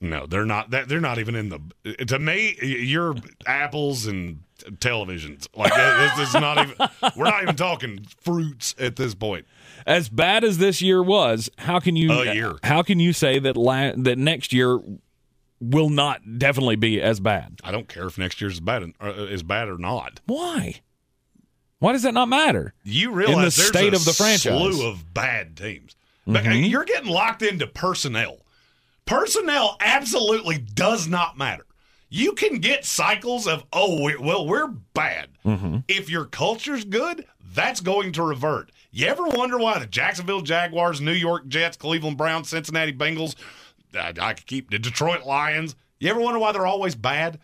No, they're not. that- They're not even in the. To me, you're apples and televisions. Like this is not even. We're not even talking fruits at this point. As bad as this year was, how can you A year. how can you say that la- that next year will not definitely be as bad? I don't care if next year's bad or, is bad or not. Why? Why does that not matter? You realize the there's state a of the franchise. slew of bad teams. But uh, you're getting locked into personnel. Personnel absolutely does not matter. You can get cycles of, oh, we, well, we're bad. Mm-hmm. If your culture's good, that's going to revert. You ever wonder why the Jacksonville Jaguars, New York Jets, Cleveland Browns, Cincinnati Bengals, I, I could keep the Detroit Lions, you ever wonder why they're always bad?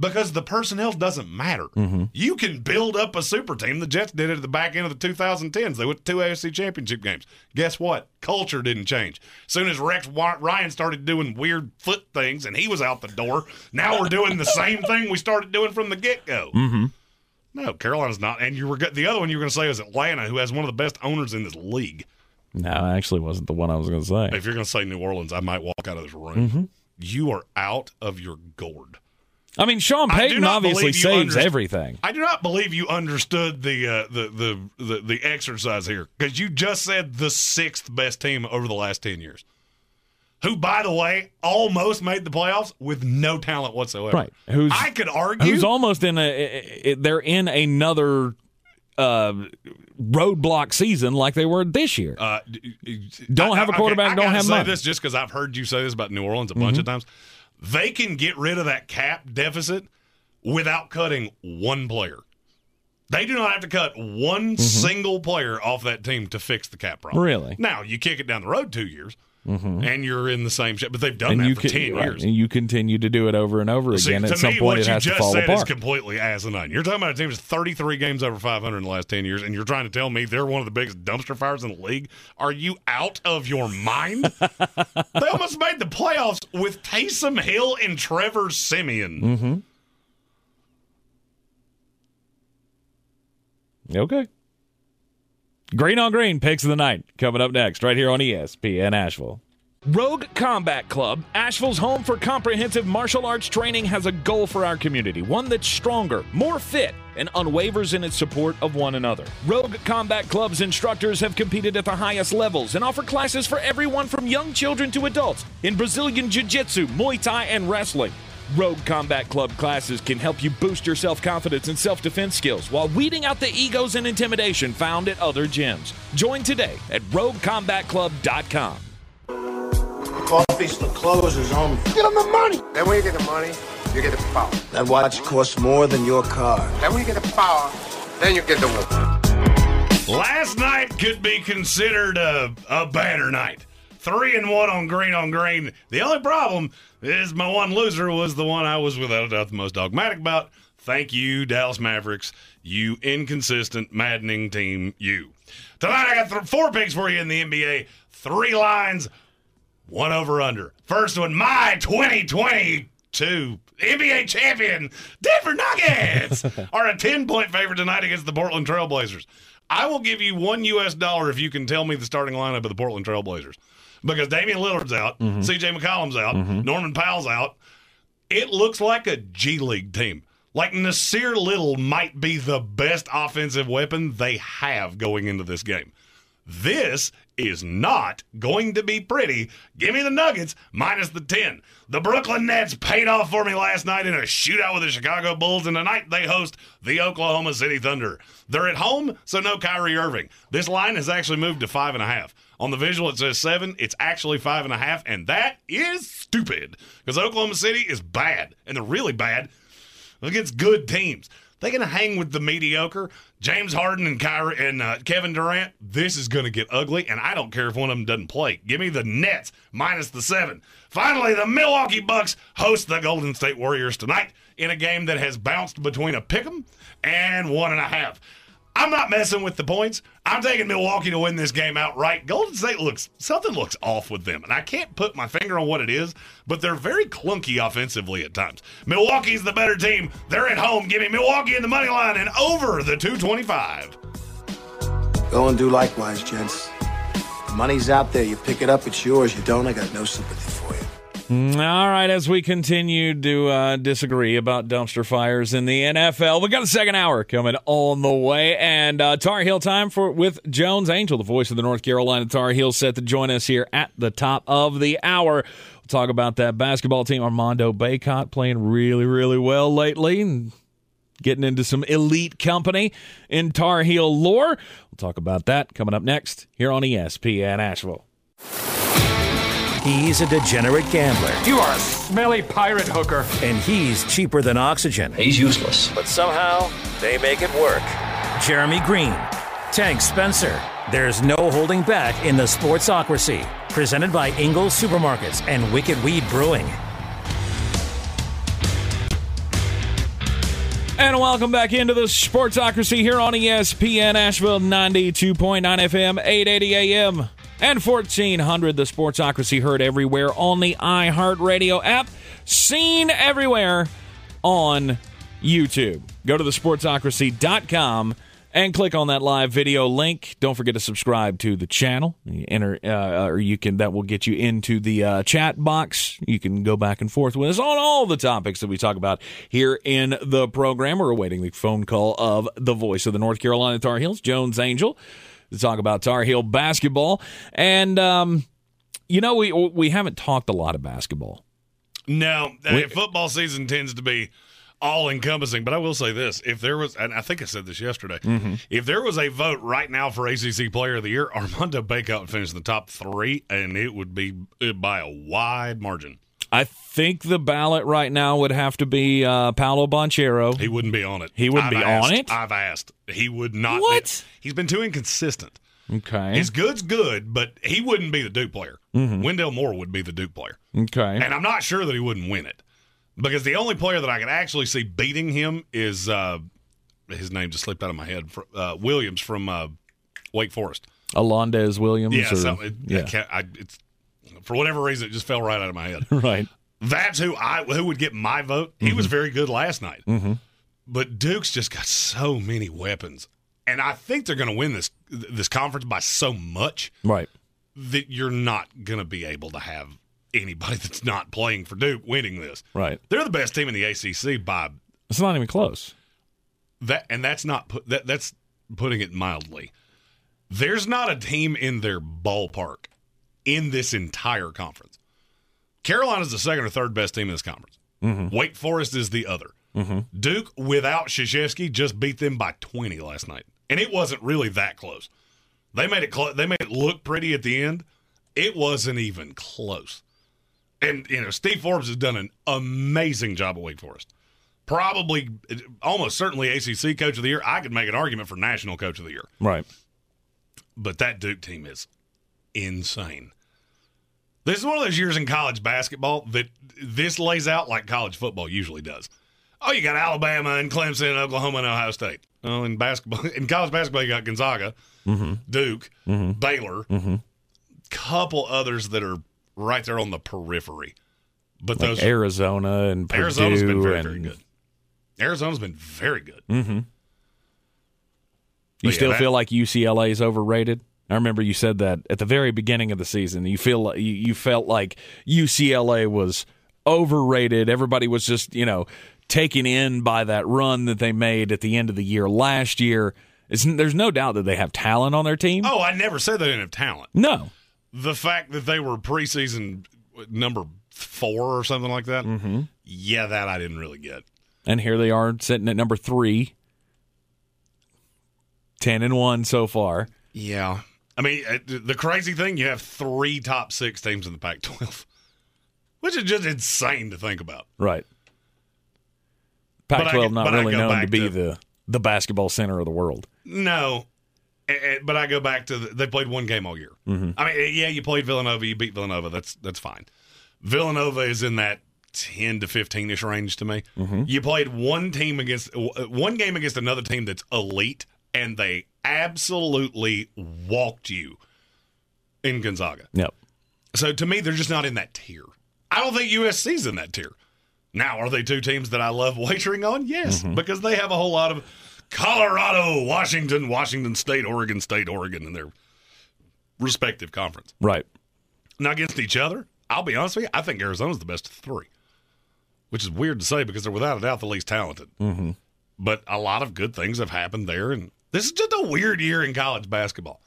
Because the personnel doesn't matter. You can build up a super team. The Jets did it at the back end of the 2010s. They went to two AFC championship games. Guess what? Culture didn't change. As soon as Rex Ryan started doing weird foot things and he was out the door, now we're doing the same thing we started doing from the get go. Mm-hmm. No, Carolina's not. And you were the other one you were going to say is Atlanta, who has one of the best owners in this league. No, I actually wasn't the one I was going to say. If you're going to say New Orleans, I might walk out of this room. You are out of your gourd. I mean, Sean Payton obviously saves underst- everything. I do not believe you understood the uh, the, the the the exercise here because you just said the sixth best team over the last ten years. Who, by the way, almost made the playoffs with no talent whatsoever. Right. Who's I could argue. who's almost in a they're in another uh, roadblock season like they were this year. uh, Don't I- have a quarterback, I don't have say money. this just because I've heard you say this about New Orleans a bunch of times. They can get rid of that cap deficit without cutting one player. They do not have to cut one mm-hmm. single player off that team to fix the cap problem. Really? Now you kick it down the road two years, and you're in the same shit. But they've done and that you for can, ten right, years. and you continue to do it over and over See, again. At some point, it has to fall apart. is completely asinine. You're talking about a team that's 33 games over 500 in the last 10 years, and you're trying to tell me they're one of the biggest dumpster fires in the league? Are you out of your mind? they almost made the playoffs with Taysom Hill and Trevor Siemian. Mm-hmm. Okay. Green on Green picks of the night coming up next, right here on ESPN Asheville. Rogue Combat Club, Asheville's home for comprehensive martial arts training, has a goal for our community one that's stronger, more fit, and unwavers in its support of one another. Rogue Combat Club's instructors have competed at the highest levels and offer classes for everyone from young children to adults in Brazilian Jiu Jitsu, Muay Thai, and wrestling. Rogue Combat Club classes can help you boost your self confidence and self defense skills while weeding out the egos and intimidation found at other gyms. Join today at roguecombatclub.com. Coffee store closes on. Get them the money. Then when you get the money, you get the power. That watch costs more than your car. Then when you get the power, then you get the woman. Last night could be considered a, a banner night. Three and one on green on green. The only problem is my one loser was the one I was without a doubt the most dogmatic about. Thank you, Dallas Mavericks. You inconsistent, maddening team. You. Tonight I got th- four picks for you in the NBA. Three lines, one over under. First one, my 2022 NBA champion, Denver Nuggets, are a 10 point favorite tonight against the Portland Trailblazers. I will give you one U.S. dollar if you can tell me the starting lineup of the Portland Trailblazers. Because Damian Lillard's out, mm-hmm. CJ McCollum's out, mm-hmm. Norman Powell's out. It looks like a G League team. Like Nassir Little might be the best offensive weapon they have going into this game. This is not going to be pretty. Give me the Nuggets minus the 10. The Brooklyn Nets paid off for me last night in a shootout with the Chicago Bulls, and tonight they host the Oklahoma City Thunder. They're at home, so no Kyrie Irving. This line has actually moved to five and a half. On the visual, it says seven. It's actually five and a half, and that is stupid because Oklahoma City is bad, and they're really bad against good teams. They're going to hang with the mediocre. James Harden and Kyrie and uh, Kevin Durant. This is going to get ugly, and I don't care if one of them doesn't play. Give me the Nets minus the seven. Finally, the Milwaukee Bucks host the Golden State Warriors tonight in a game that has bounced between a pick'em and one and a half. I'm not messing with the points. I'm taking Milwaukee to win this game outright. Golden State looks something looks off with them, and I can't put my finger on what it is, but they're very clunky offensively at times. Milwaukee's the better team. They're at home. Give me Milwaukee in the money line and over the 225. Go and do likewise, gents. The money's out there. You pick it up, it's yours. You don't, I got no sympathy All right, as we continue to uh, disagree about dumpster fires in the NFL, we got a second hour coming on the way, and uh, Tar Heel time for with Jones Angell, the voice of the North Carolina Tar Heels, set to join us here at the top of the hour. We'll talk about that basketball team, Armando Bacot, playing really, really well lately, and getting into some elite company in Tar Heel lore. We'll talk about that coming up next here on ESPN Asheville. He's a degenerate gambler. You are a smelly pirate hooker. And he's cheaper than oxygen. He's useless. But somehow, they make it work. Jeremy Greene, Tank Spencer. There's no holding back in the sportsocracy. Presented by Ingles Supermarkets and Wicked Weed Brewing. And welcome back into the Sportsocracy here on ESPN Asheville 92.9 FM, 880 AM, and 1400. The Sportsocracy heard everywhere on the iHeartRadio app, seen everywhere on YouTube. Go to thesportsocracy.com and click on that live video link. Don't forget to subscribe to the channel. Enter, uh, or you can that will get you into the uh, chat box. You can go back and forth with us on all the topics that we talk about here in the program. We're awaiting the phone call of the voice of the North Carolina Tar Heels, Jones Angell, to talk about Tar Heel basketball. And um, you know, we we haven't talked a lot of basketball. No, We- uh, football season tends to be all encompassing. But I will say this: if there was, and I think I said this yesterday, Mm-hmm. if there was a vote right now for ACC Player of the Year, Armando Bacot would finish in the top three, and it would be uh, by a wide margin. I think the ballot right now would have to be uh, Paolo Banchero. He wouldn't be on it. He wouldn't I've be asked- on it? I've asked. He would not. What? He's been too inconsistent. Okay. His good's good, but he wouldn't be the Duke player. Mhm. Wendell Moore would be the Duke player. Okay. And I'm not sure that he wouldn't win it because the only player that I could actually see beating him is uh, his name just slipped out of my head. Uh, Williams from uh, Wake Forest. Alondes Williams. Yeah, or- so it, yeah. I I, it's for whatever reason it just fell right out of my head. right. That's who I who would get my vote. He was very good last night, Mm-hmm. but Duke's just got so many weapons, and I think they're going to win this this conference by so much Right. that you're not going to be able to have anybody that's not playing for Duke winning this. Right. They're the best team in the ACC by It's not even close. that, and that's not put that that's putting it mildly. There's not a team in their ballpark in this entire conference. Carolina's the second or third best team in this conference. Mm-hmm. Wake Forest is the other. Mm-hmm. Duke, without Krzyzewski, just beat them by 20 last night, and it wasn't really that close. They made it. They made it look pretty at the end. It wasn't even close. And you know, Steve Forbes has done an amazing job at Wake Forest. Probably, almost certainly, ACC Coach of the Year. I could make an argument for National Coach of the Year. Right. But that Duke team is insane. This is one of those years in college basketball that this lays out like college football usually does. Oh, you got Alabama and Clemson, and Oklahoma, and Ohio State. Oh, in basketball, in college basketball, you got Gonzaga, Mm-hmm. Duke, Mm-hmm. Baylor, Mm-hmm. couple others that are right there on the periphery. But Like those Arizona and Purdue Arizona's been very, and, very good. Arizona's been very good. Mm-hmm. You yeah, still that- feel like UCLA is overrated? I remember you said that at the very beginning of the season. You feel you, you felt like UCLA was overrated. Everybody was just you know taken in by that run that they made at the end of the year last year. It's, there's no doubt that they have talent on their team. Oh, I never said they didn't have talent. No, The fact that they were preseason number four or something like that, mm-hmm. yeah, that I didn't really get. and here they are sitting at number three, ten and one so far. Yeah. I mean, uh, the crazy thing, you have three top six teams in the Pac 12, which is just insane to think about. Right. But Pac-12 not really known to be to- the the basketball center of the world. No. But I go back to the, they played one game all year. Mhm. I mean, yeah, you played Villanova, you beat Villanova. That's that's fine. Villanova is in that ten to fifteen ish range to me. Mhm. You played one team against one game against another team that's elite, and they absolutely walked you in Gonzaga. Yep. So to me, they're just not in that tier. I don't think USC's in that tier. Now, are they two teams that I love wagering on? Yes, Mhm. because they have a whole lot of Colorado, Washington, Washington State, Oregon State, Oregon in their respective conference. Right. Now, against each other, I'll be honest with you, I think Arizona's the best of three, which is weird to say because they're without a doubt the least talented. Mm-hmm. But a lot of good things have happened there, and this is just a weird year in college basketball.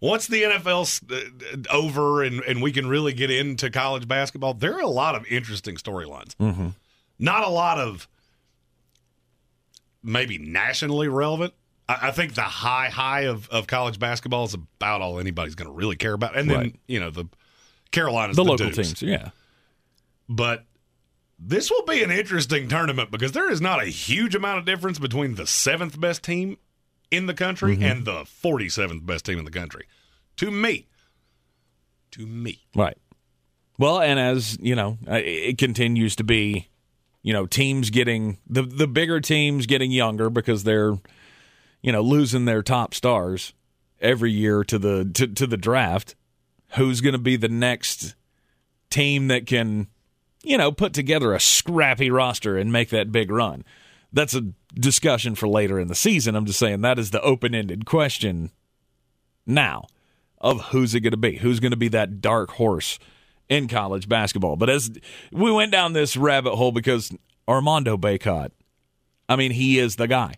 Once the NFL's uh, over and, and we can really get into college basketball, there are a lot of interesting storylines. Mm-hmm. Not a lot of maybe nationally relevant. I, I think the high high of, of college basketball is about all anybody's going to really care about, and then Right. you know the Carolinas, the the, local Dukes. teams, yeah. But this will be an interesting tournament because there is not a huge amount of difference between the seventh best team in the country Mm-hmm. and the 47th best team in the country. To me. To me. Right. Well, and as you know, it continues to be, you know, teams getting the the bigger teams getting younger because they're, you know, losing their top stars every year to the to, to the draft. Who's going to be the next team that can, you know, put together a scrappy roster and make that big run? That's a discussion for later in the season. I'm just saying that is the open ended question now of who's it going to be? Who's going to be that dark horse in college basketball? But as we went down this rabbit hole because Armando Bacot, I mean, he is the guy.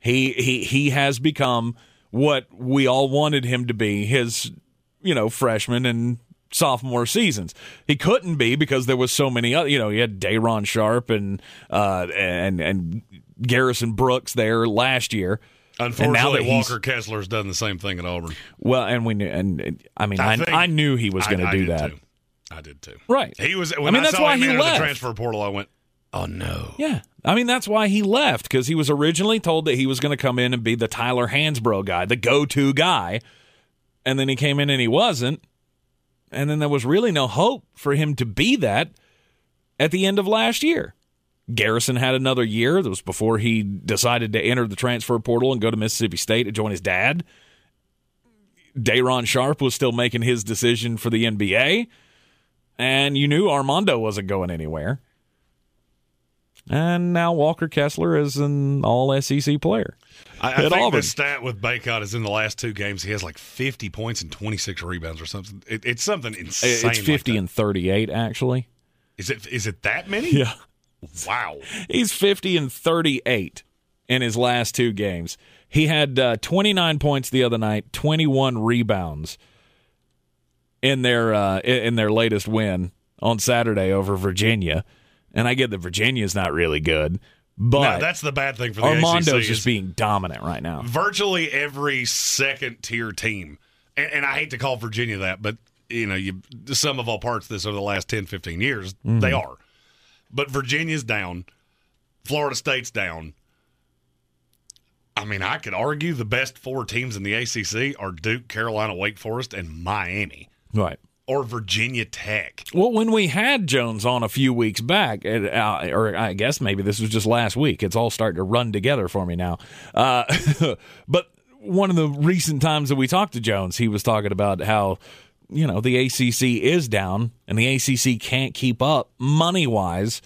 He he he has become what we all wanted him to be. His you know freshman and sophomore seasons. He couldn't be because there was so many other. You know, he had Day'Ron Sharpe and uh and and Garrison Brooks there last year. Unfortunately, that Walker Kessler's done the same thing at Auburn. well, and we knew, and I mean, I, think- I, knew he was going to I- I do that. too. I did too. Right. He was. I mean, that's saw why him he left. the transfer portal. I went, "Oh no!" Yeah. I mean, that's why he left because he was originally told that he was going to come in and be the Tyler Hansbrough guy, the go to guy. And then he came in and he wasn't. And then there was really no hope for him to be that at the end of last year. Garrison had another year. That was before he decided to enter the transfer portal and go to Mississippi State to join his dad. Day'Ron Sharpe was still making his decision for the NBA. And you knew Armando wasn't going anywhere. And now Walker Kessler is an all SEC player. I, I think Auburn. the stat with Bacot is in the last two games he has like 50 points and 26 rebounds or something. It, it's something insane. It's 50 that. and 38, actually. Is it? Is it that many? Yeah. Wow. He's 50 and 38 in his last two games. He had uh, 29 points the other night, 21 rebounds in their uh, in their latest win on Saturday over Virginia. And I get that Virginia's not really good, but no, that's the bad thing for the Armando's ACC. just being dominant right now. virtually every second tier team, and, and I hate to call Virginia that, but you know, you some of all parts of this over the last 10, 15 years, Mm-hmm. they are. But Virginia's down, Florida State's down. I mean, I could argue the best four teams in the ACC are Duke, Carolina, Wake Forest, and Miami, Right. Or Virginia Tech. Well, when we had Jones on a few weeks back, uh, or I guess maybe this was just last week, it's all starting to run together for me now. Uh, but one of the recent times that we talked to Jones, he was talking about how, you know, the ACC is down and the ACC can't keep up money wise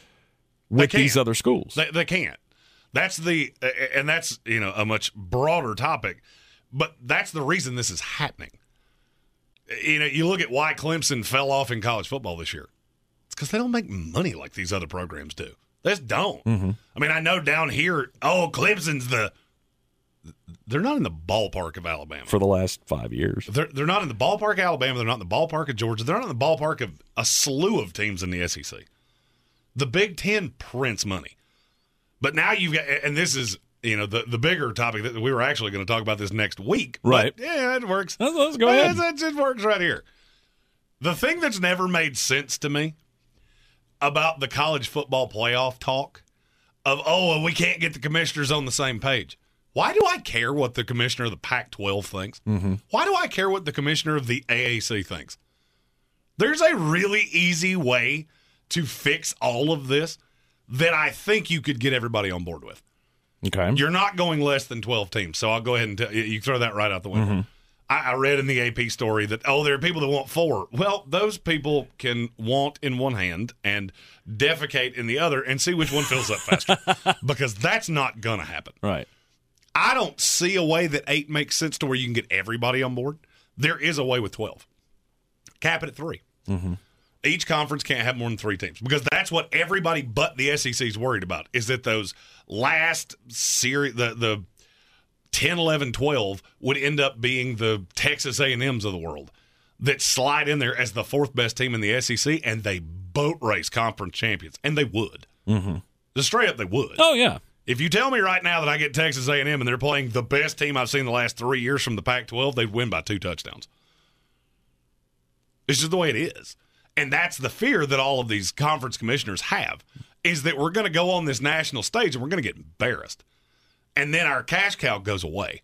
with these other schools. They, they can't. That's the and that's you know a much broader topic, but that's the reason this is happening. You know, you look at why Clemson fell off in college football this year. It's because they don't make money like these other programs do. They just don't. Mm-hmm. I mean, I know down here, oh, Clemson's the. They're not in the ballpark of Alabama. for the last five years. They're they're not in the ballpark of Alabama. They're not in the ballpark of Georgia. They're not in the ballpark of a slew of teams in the SEC. The Big Ten prints money, but now you've got, and this is you know the the bigger topic that we were actually going to talk about this next week. Right. yeah, it works. Let's- let's go ahead. That just works right here. The thing that's never made sense to me about the college football playoff talk of oh well, we can't get the commissioners on the same page. Why do I care what the commissioner of the Pac-12 thinks? Mm-hmm. Why do I care what the commissioner of the AAC thinks? There's a really easy way to fix all of this that I think you could get everybody on board with. Okay. You're not going less than 12 teams, so I'll go ahead and tell you, you throw that right out the window. Mm-hmm. I, I read in the AP story that, oh, there are people that want four. Well, those people can want in one hand and defecate in the other and see which one fills up faster because that's not going to happen. Right. I don't see a way that eight makes sense to where you can get everybody on board. There is a way with 12. Cap it at 3 Each conference can't have more than three teams because that's what everybody but the SEC is worried about is that those last series, the, the 10, 11, 12 would end up being the Texas A&Ms of the world that slide in there as the fourth best team in the SEC and they boat race conference champions. And they would. Mm-hmm. Just straight up, they would. Oh, yeah. If you tell me right now that I get Texas A&M and they're playing the best team I've seen the last three years from the Pac-12, they'd win by two touchdowns. It's just the way it is, and that's the fear that all of these conference commissioners have is that we're going to go on this national stage and we're going to get embarrassed, and then our cash cow goes away.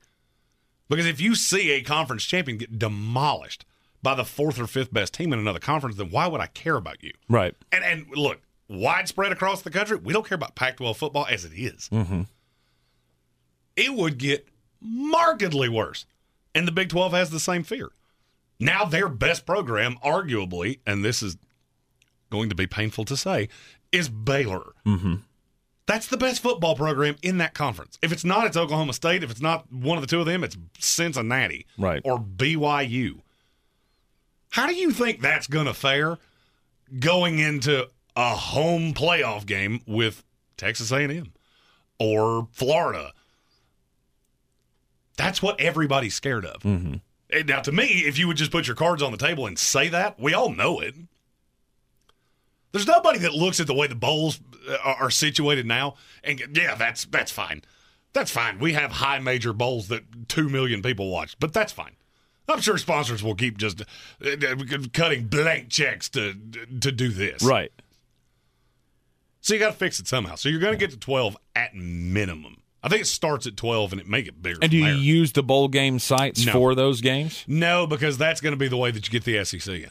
Because if you see a conference champion get demolished by the fourth or fifth best team in another conference, then why would I care about you? Right. And and look, widespread across the country, we don't care about Pac-12 football as it is. Mm-hmm. It would get markedly worse, and the Big 12 has the same fear. Now their best program, arguably, and this is going to be painful to say, is Baylor. Mm-hmm. That's the best football program in that conference. If it's not, it's Oklahoma State. If it's not one of the two of them, it's Cincinnati Right. or BYU. How do you think that's going to fare going into a home playoff game with Texas A&M or Florida? That's what everybody's scared of. Mm-hmm. Now, to me, if you would just put your cards on the table and say that, we all know it. There's nobody that looks at the way the bowls uh, are are situated now and yeah, that's that's fine. That's fine. We have high major bowls that two million people watch, but that's fine. I'm sure sponsors will keep just uh, uh, cutting blank checks to to do this. Right. So you got to fix it somehow. So you're going to get to 12 at minimum. I think it starts at 12 and it make it bigger. And do you there. use the bowl game sites No. for those games? No, because that's going to be the way that you get the SEC in.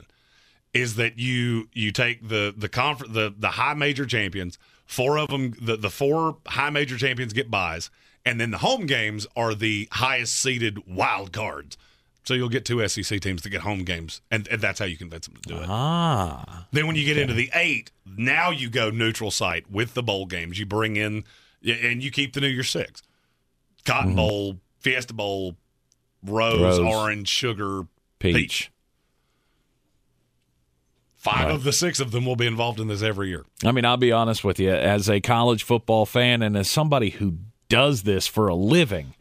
Is that you you take the the confer- the the high major champions, four of them, the the four high major champions get buys, and then the home games are the highest seeded wild cards. So you'll get two SEC teams to get home games, and, and that's how you convince them to do it. Ah. Then when you get into the eight, now you go neutral site with the bowl games. You bring in and you keep the New Year's Six, Cotton mm-hmm. Bowl, Fiesta Bowl, Rose, Rose. Orange, Sugar, Peach. Peach. Five Right. of the six of them will be involved in this every year. I mean, I'll be honest with you. As a college football fan and as somebody who does this for a living,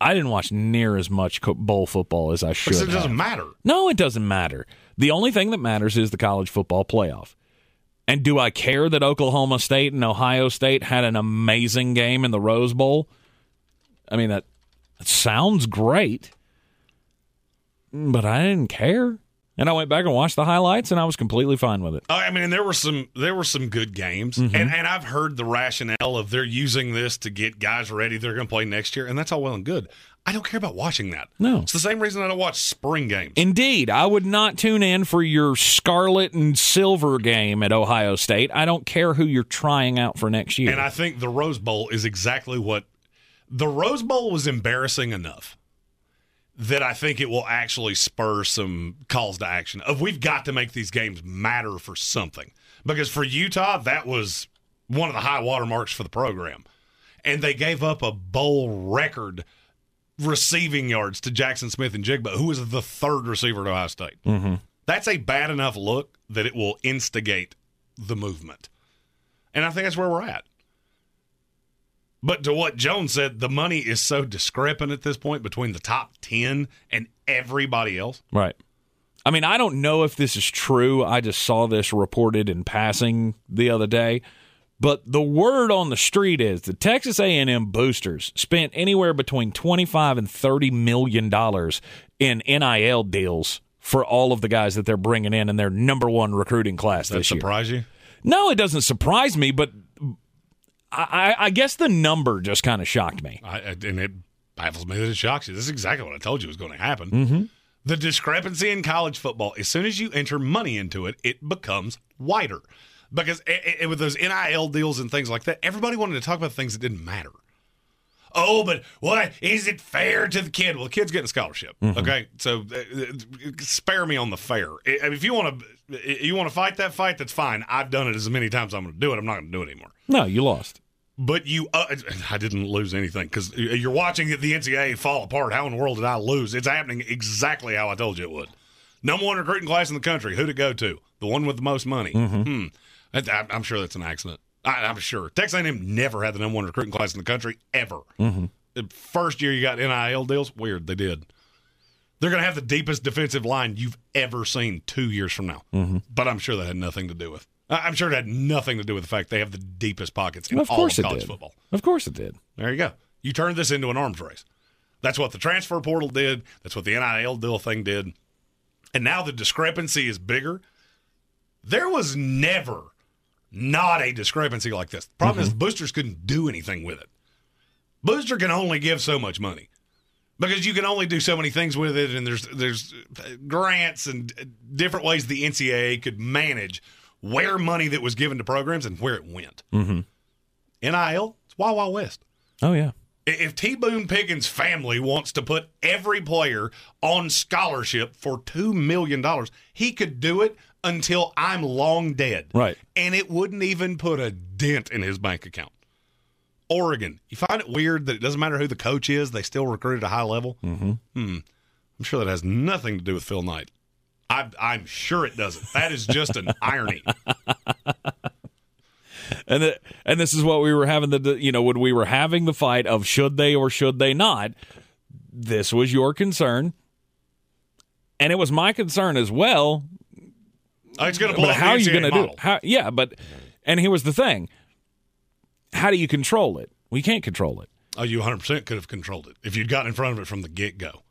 I didn't watch near as much bowl football as I should. Because it doesn't have. matter. No, it doesn't matter. The only thing that matters is the college football playoff. And do I care that Oklahoma State and Ohio State had an amazing game in the Rose Bowl? I mean, that, that sounds great, but I didn't care. And I went back and watched the highlights, and I was completely fine with it. Oh, I mean, and there were some there were some good games, Mhm. and and I've heard the rationale of they're using this to get guys ready. They're going to play next year, and that's all well and good. I don't care about watching that. No. it's the same reason I don't watch spring games. Indeed, I would not tune in for your scarlet and silver game at Ohio State. I don't care who you're trying out for next year. And I think the Rose Bowl is exactly what the Rose Bowl was embarrassing enough that I think it will actually spur some calls to action of we've got to make these games matter for something. Because for Utah, that was one of the high water marks for the program. And they gave up a bowl record receiving yards to Jaxon Smith-Njigba, who was the third receiver at Ohio State. Mm-hmm. That's a bad enough look that it will instigate the movement. And I think that's where we're at. But to what Jones said, the money is so discrepant at this point between the top 10 and everybody else. Right. I mean, I don't know if this is true. I just saw this reported in passing the other day. But the word on the street is the Texas A&M boosters spent anywhere between 25 and 30 million dollars in NIL deals for all of the guys that they're bringing in in their number 1 recruiting class Does that this year. surprise you? No, it doesn't surprise me, but I, I, guess the number just kind of shocked me. I, and it baffles me that it shocks you. This is exactly what I told you was going to happen. Mm-hmm. The discrepancy in college football, as soon as you enter money into it, it becomes wider. Because it, it- with those NIL deals and things like that, everybody wanted to talk about things that didn't matter. Oh, but what is it fair to the kid? Well, the kid's getting a scholarship. Mm-hmm. Okay, so uh, uh, spare me on the fair. If you want to, you want to fight that fight, that's fine. I've done it as many times. as I'm going to do it. I'm not going to do it anymore. No, you lost. But you, uh, I didn't lose anything because you're watching the NCAA fall apart. How in the world did I lose? It's happening exactly how I told you it would. Number one recruiting class in the country. Who'd it go to? The one with the most money. Hmm. I, I'm sure that's an accident. I, I'm sure Texas A&M never had the number one recruiting class in the country ever. Mm-hmm. The first year you got NIL deals, weird. They did. They're going to have the deepest defensive line you've ever seen two years from now. Mm-hmm. But I'm sure that had nothing to do with I'm sure it had nothing to do with the fact they have the deepest pockets in Well, of all of it college did. football. Of course it did. There you go. You turned this into an arms race. That's what the transfer portal did. That's what the NIL deal thing did. And now the discrepancy is bigger. There was never not a discrepancy like this. The problem is mm-hmm. boosters couldn't do anything with it. Booster can only give so much money because you can only do so many things with it, and there's there's grants and different ways the NCAA could manage where money that was given to programs and where it went. Mm-hmm. NIL, it's Wild Wild West. Oh yeah. If T Boone Pickens' family wants to put every player on scholarship for $2 million, he could do it until I'm long dead. Right. And it wouldn't even put a dent in his bank account. Oregon, you find it weird that it doesn't matter who the coach is, they still recruit at a high level? Mm-hmm. Hmm. I'm sure that has nothing to do with Phil Knight. I, I'm sure it doesn't. That is just an irony. And the, and this is what we were having the you know when we were having the fight of should they or should they not. This was your concern, and it was my concern as well. Oh, It's going to blow how are the you going to do it? How, yeah, but and here was the thing: how do you control it? We can't control it. Oh, you 100% could have controlled it if you'd gotten in front of it from the get go.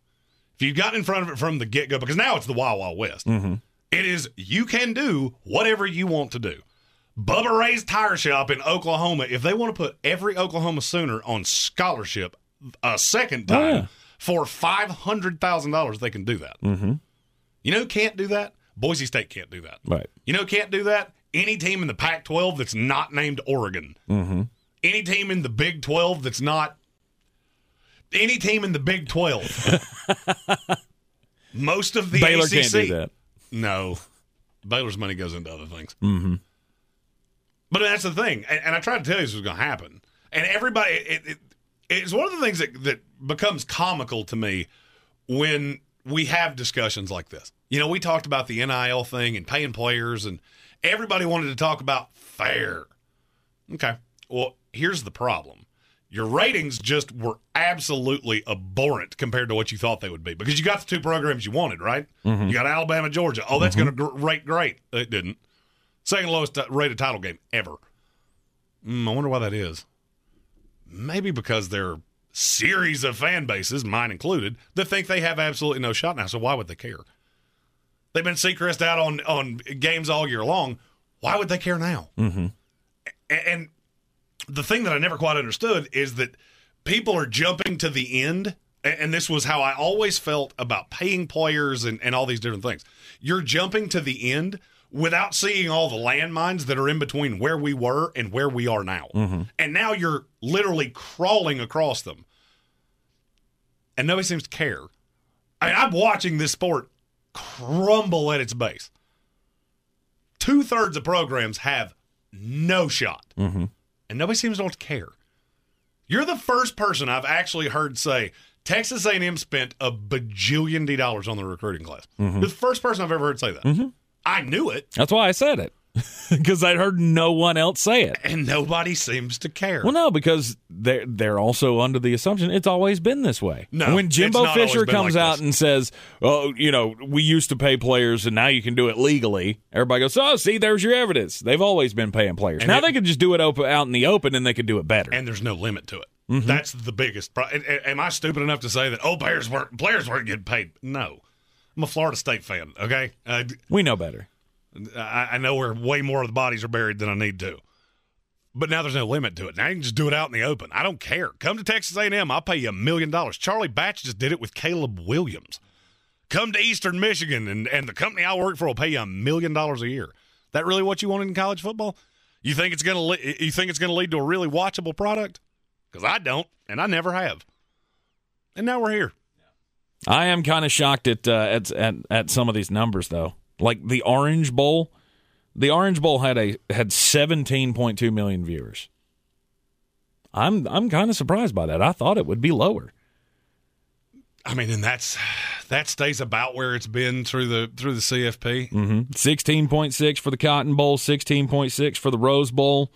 If you'd gotten in front of it from the get go, because now it's the Wild Wild West. Mm-hmm. It is, you can do whatever you want to do. Bubba Ray's Tire Shop in Oklahoma, if they want to put every Oklahoma Sooner on scholarship a second Oh, time yeah. for $500,000, they can do that. Mm-hmm. You know who can't do that? Boise State can't do that. Right. You know who can't do that? Any team in the Pac 12 that's not named Oregon Mm-hmm. any team in the Big 12 that's not any team in the Big 12. Most of the Baylor ACC. can't do that. No. Baylor's money goes into other things. Mm-hmm. But that's the thing. And, and I tried to tell you this was going to happen. And everybody, it, it, it's one of the things that, that becomes comical to me when we have discussions like this. You know, we talked about the NIL thing and paying players, and everybody wanted to talk about fair. Okay. Well, here's the problem. Your ratings just were absolutely abhorrent compared to what you thought they would be because you got the two programs you wanted, right? Mhm. You got Alabama, Georgia. Oh, that's Mhm. going to gr- rate great. It didn't. Second lowest t- rated title game ever. Mm, I wonder why that is. Maybe because there are series of fan bases, mine included, that think they have absolutely no shot now. So why would they care? They've been Seacrest out on on games all year long. Why would they care now? Mm-hmm. A- And the thing that I never quite understood is that people are jumping to the end. And this was how I always felt about paying players and, and all these different things. You're jumping to the end without seeing all the landmines that are in between where we were and where we are now. Mm-hmm. And now you're literally crawling across them. And nobody seems to care. I mean, I'm watching this sport crumble at its base. Two thirds of programs have no shot, Mm-hmm. And nobody seems to want to care. You're the first person I've actually heard say Texas A&M spent a bajillion dollars on the recruiting class. Mhm. You're the first person I've ever heard say that. Mhm. I knew it, That's why I said it because I'd heard no one else say it. and nobody seems to care. Well, no, because they're they're also under the assumption it's always been this way. No, when Jimbo Fisher comes like out this. and says, "Oh, you know, we used to pay players, and now you can do it legally," everybody goes, "Oh, see, there's your evidence. They've always been paying players. And now it- they can just do it open, out in the open, and they can do it better." and there's no limit to it. Mhm. That's the biggest. Pro- a- a- am I stupid enough to say that? Oh, players weren't players weren't getting paid. No, I'm a Florida State fan. Okay, uh, we know better. I, I know where way more of the bodies are buried than I need to. But now there's no limit to it. Now you can just do it out in the open. I don't care. Come to Texas A&M. I'll pay you a million dollars. Charlie Batch just did it with Caleb Williams. Come to Eastern Michigan, and, and the company I work for will pay you a million dollars a year. That really what you wanted in college football? You think it's gonna le- you think it's gonna lead to a really watchable product? Because I don't, and I never have. And now we're here. I am kind of shocked at, uh, at at at some of these numbers though. Like the Orange Bowl, the Orange Bowl had a had 17.2 million viewers. I'm I'm kind of surprised by that. I thought it would be lower. I mean, and that's that stays about where it's been through the through the CFP. Mm-hmm. 16.6 for the Cotton Bowl, 16.6 for the Rose Bowl.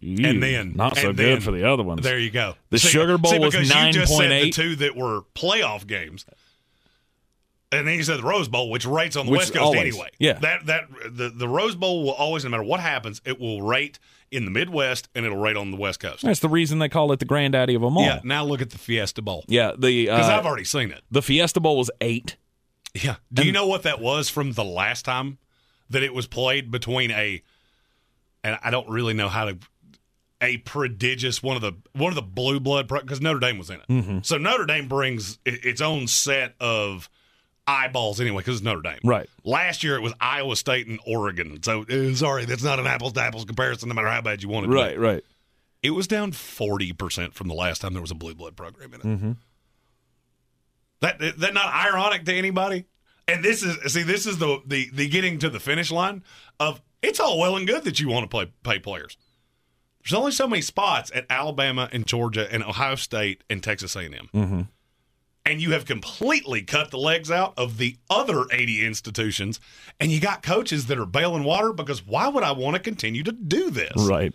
Ew, and then not so good then- for the other ones. There you go. The Sugar Bowl see, was because you just said the 9.8. two that were playoff games. And then you said the Rose Bowl, which rates on the Which West Coast always, anyway. yeah. That that the, the Rose Bowl will always, no matter what happens, it will rate in the Midwest and it'll rate on the West Coast. That's the reason they call it the granddaddy of them all. Yeah. Now look at the Fiesta Bowl. Yeah, the Because uh, I've already seen it. the Fiesta Bowl was eight. Yeah. Do you know what that was from the last time that it was played between a and I don't really know how to a prodigious one of the one of the blue blood because Notre Dame was in it. Mm-hmm. So Notre Dame brings its own set of eyeballs anyway because it's Notre Dame. Right. Last year it was Iowa State and Oregon. So uh, sorry, that's not an apples to apples comparison. No matter how bad you want it. to be. Right, right. It was down forty percent from the last time there was a blue blood program in it. Mm-hmm. That that not ironic to anybody? And this is see, this is the the the getting to the finish line of it's all well and good that you want to play pay players. There's only so many spots at Alabama and Georgia and Ohio State and Texas A&M, Mm-hmm. And you have completely cut the legs out of the other 80 institutions, and you got coaches that are bailing water because why would I want to continue to do this? Right.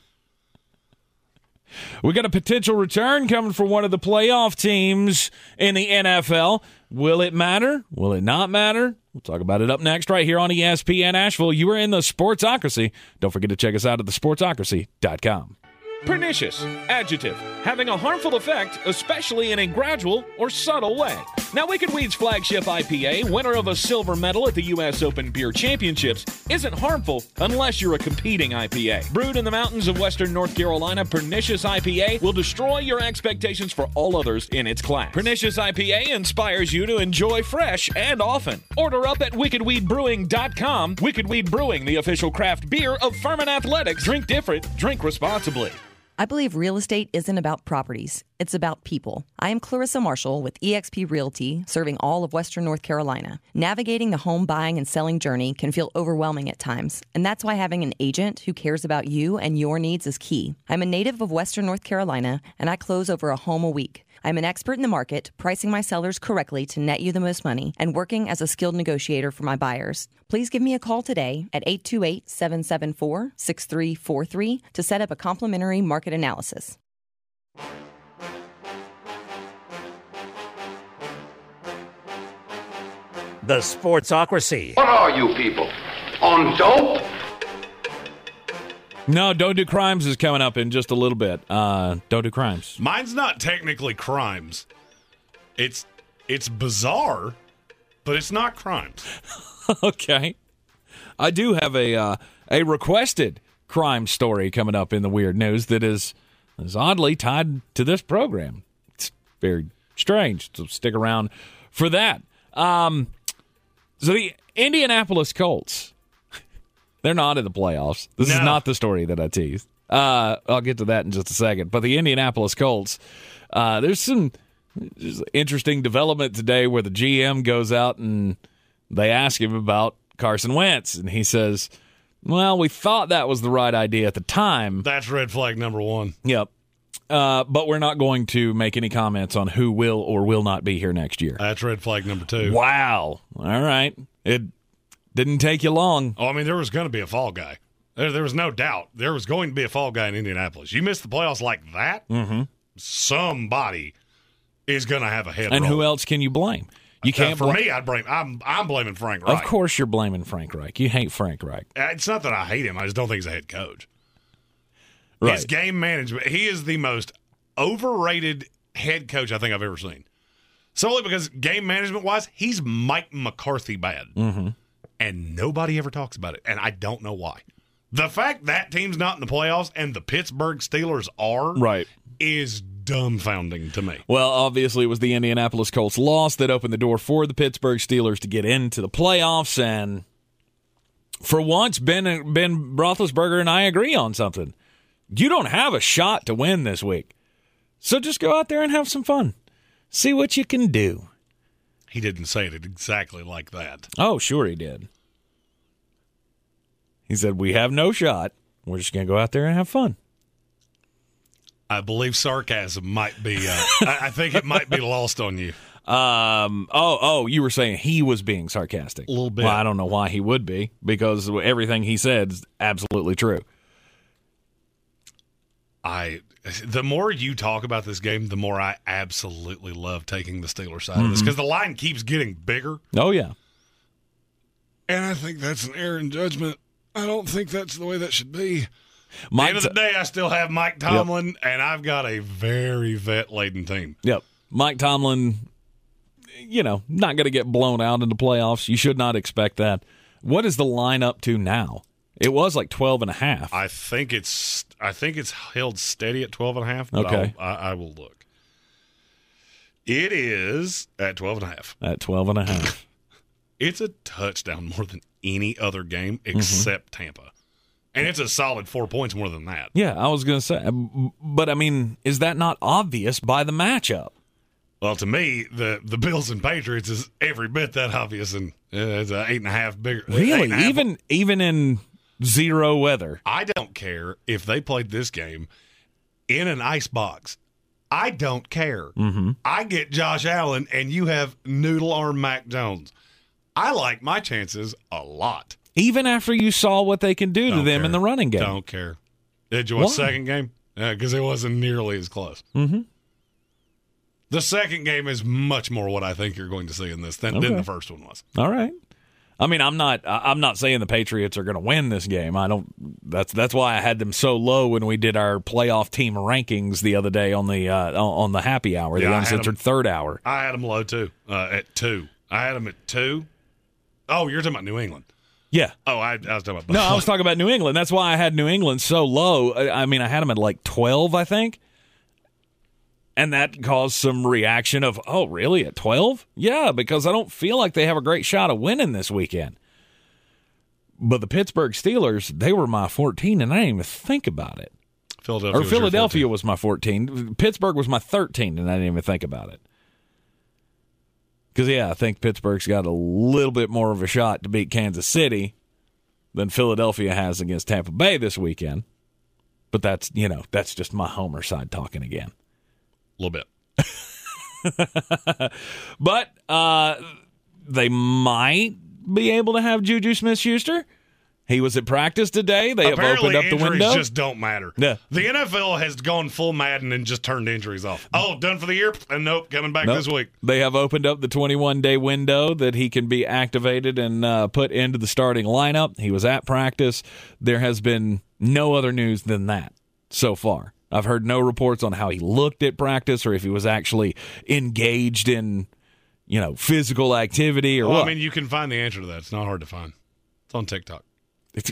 We got a potential return coming from one of the playoff teams in the NFL. Will it matter? Will it not matter? We'll talk about it up next, right here on ESPN Asheville. You are in the Sportsocracy. Don't forget to check us out at thesportsocracy.com. Pernicious, adjective, having a harmful effect, especially in a gradual or subtle way. Now, Wicked Weed's flagship IPA, winner of a silver medal at the U.S. Open Beer Championships, isn't harmful unless you're a competing IPA. Brewed in the mountains of western North Carolina, Pernicious IPA will destroy your expectations for all others in its class. Pernicious IPA inspires you to enjoy fresh and often. Order up at wickedweedbrewing.com. Wicked Weed Brewing, the official craft beer of Furman Athletics. Drink different, drink responsibly. I believe real estate isn't about properties, it's about people. I am Clarissa Marshall with eXp Realty, serving all of Western North Carolina. Navigating the home buying and selling journey can feel overwhelming at times, and that's why having an agent who cares about you and your needs is key. I'm a native of Western North Carolina, and I close over a home a week. I'm an expert in the market, pricing my sellers correctly to net you the most money, and working as a skilled negotiator for my buyers. Please give me a call today at 828 774 6343 to set up a complimentary market analysis. The Sportsocracy. What are you people? On dope? No, Don't Do Crimes is coming up in just a little bit. Uh, don't Do Crimes. Mine's not technically crimes. It's it's bizarre, but it's not crimes. okay. I do have a uh, a requested crime story coming up in the weird news that is is oddly tied to this program. It's very strange. So stick around for that. Um, so the Indianapolis Colts, they're not in the playoffs. This is not the story that I teased. Uh, I'll get to that in just a second. But the Indianapolis Colts, uh, there's some interesting development today where the GM goes out and they ask him about Carson Wentz, and he says, "Well, we thought that was the right idea at the time." That's red flag number one. Yep. Uh, but we're not going to make any comments on who will or will not be here next year. That's red flag number two. Wow. All right. It didn't take you long. Oh, I mean, there was going to be a fall guy. There, there was no doubt there was going to be a fall guy in Indianapolis. You miss the playoffs like that, Mm-hmm. somebody is going to have a head. And roll. who else can you blame? You Uh, can't. for bla- me, I'd blame. I'm I'm blaming Frank Reich. Of course, you're blaming Frank Reich. You hate Frank Reich. Uh, It's not that I hate him. I just don't think he's a head coach. Right. His game management. He is the most overrated head coach I think I've ever seen. Solely because game management wise, he's Mike McCarthy bad, Mm-hmm. And nobody ever talks about it, and I don't know why. The fact that team's not in the playoffs and the Pittsburgh Steelers are Right. is dumbfounding to me. Well, obviously, it was the Indianapolis Colts loss that opened the door for the Pittsburgh Steelers to get into the playoffs. And for once, Ben Ben Roethlisberger and I agree on something. You don't have a shot to win this week, so just go out there and have some fun. See what you can do. He didn't say it exactly like that. Oh, sure he did. He said, "We have no shot. We're just going to go out there and have fun." I believe sarcasm might be. Uh, I, I think it might be lost on you. Um. Oh. Oh. You were saying he was being sarcastic a little bit. Well, I don't know why he would be because everything he said is absolutely true. I the more you talk about this game, the more I absolutely love taking the Steelers side of this mm-hmm. because the line keeps getting bigger. Oh yeah. And I think that's an error in judgment. I don't think that's the way that should be. At Mike end of the day, I still have Mike Tomlin, and I've got a very vet laden team. Yep. Mike Tomlin, you know, not going to get blown out in the playoffs. You should not expect that. What is the line up to now? It was like 12 and a half. I think it's I think it's held steady at 12 and a half. But Okay. I, I will look. It is at 12 and a half. At 12 and a half. It's a touchdown more than any other game Mm-hmm. except Tampa. And it's a solid four points more than that. yeah, I was going to say. But I mean, is that not obvious by the matchup? Well, to me, the the Bills and Patriots is every bit that obvious, and uh, it's a eight and a half bigger. Really? half- Even even in zero weather. I don't care if they played this game in an ice box. I don't care. Mm-hmm. I get Josh Allen, and you have noodle arm Mac Jones. I like my chances a lot. Even after you saw what they can do to Don't them in the running game. Don't care. Did you watch Why? second game? Because it wasn't nearly as close. Mm-hmm. The second game is much more what I think you're going to see in this than, than the first one was. All right. I mean, I'm not. I'm not saying the Patriots are going to win this game. I don't. That's that's why I had them so low when we did our playoff team rankings the other day on the uh, on on the happy hour, Yeah, the I had 'em- uncensored third hour. I had them low too, uh, at two. I had them at two. Oh, you're talking about New England. Yeah. Oh, I, I was talking about No, I was talking about New England. That's why I had New England so low. I I mean, I had them at like 12, I think. And that caused some reaction of, oh, really? At 12? Yeah, because I don't feel like they have a great shot of winning this weekend. But the Pittsburgh Steelers, they were my 14, and I didn't even think about it. Philadelphia. or was Philadelphia was my 14. Pittsburgh was my 13, and I didn't even think about it. Because, yeah, I think Pittsburgh's got a little bit more of a shot to beat Kansas City than Philadelphia has against Tampa Bay this weekend. But that's, you know, that's just my homer side talking again. A little bit. But uh, they might be able to have Juju Smith Schuster. He was at practice today. They have opened up the injuries window. just don't matter. Yeah. The NFL has gone full Madden and just turned injuries off. Oh, done for the year? And nope, coming back Nope. this week. They have opened up the 21 day window that he can be activated and uh, put into the starting lineup. He was at practice. There has been no other news than that so far. I've heard no reports on how he looked at practice or if he was actually engaged in, you know, physical activity or Well, what. I mean, you can find the answer to that. It's not hard to find. It's on TikTok.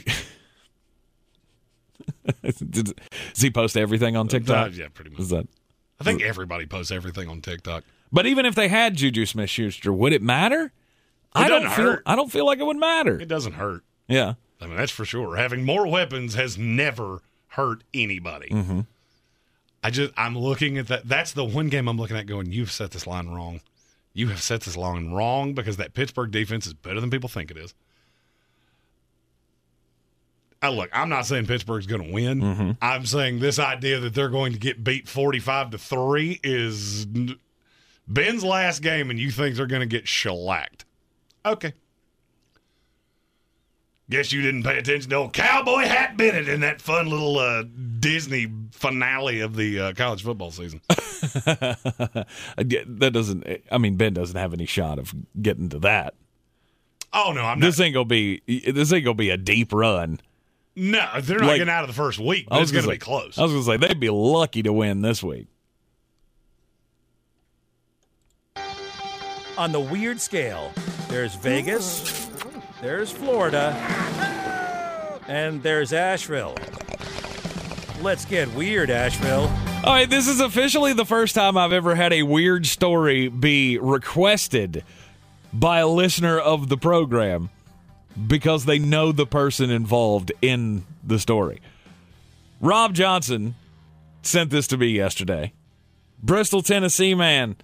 Does he post everything on TikTok? Uh, yeah, pretty much. Is that? I think everybody posts everything on TikTok. But even if they had Juju Smith Schuster, would it matter? I don't feel. hurt. I don't feel like it would matter. It doesn't hurt. Yeah. I mean, that's for sure. Having more weapons has never hurt anybody. Mm-hmm. I just, I'm looking at that. That's the one game I'm looking at going, you've set this line wrong. You have set this line wrong because that Pittsburgh defense is better than people think it is. Uh, look, I'm not saying Pittsburgh's going to win. Mm-hmm. I'm saying this idea that they're going to get beat 45 to 3 is Ben's last game, and you think they're going to get shellacked. Okay. Guess you didn't pay attention to old Cowboy Hat Bennett in that fun little uh, Disney finale of the uh, college football season. that doesn't. I mean, Ben doesn't have any shot of getting to that. Oh no, I'm not. This ain't gonna be. This ain't gonna be a deep run. No, they're not Like- getting out of the first week. I But was it's going to gonna be close. I was gonna say they'd be lucky to win this week. On the weird scale, there's Vegas, there's Florida, and there's Asheville. Let's get weird, Asheville. All right, this is officially the first time I've ever had a weird story be requested by a listener of the program because they know the person involved in the story. Rob Johnson sent this to me yesterday. Bristol, Tennessee man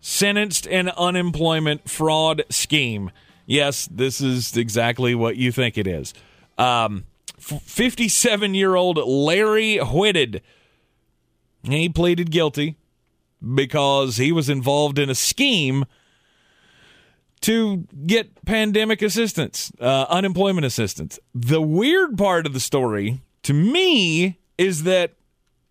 sentenced in unemployment fraud scheme. Yes, this is exactly what you think it is. Um, 57 year old Larry Whitted. He pleaded guilty because he was involved in a scheme to get pandemic assistance, uh, unemployment assistance. The weird part of the story to me is that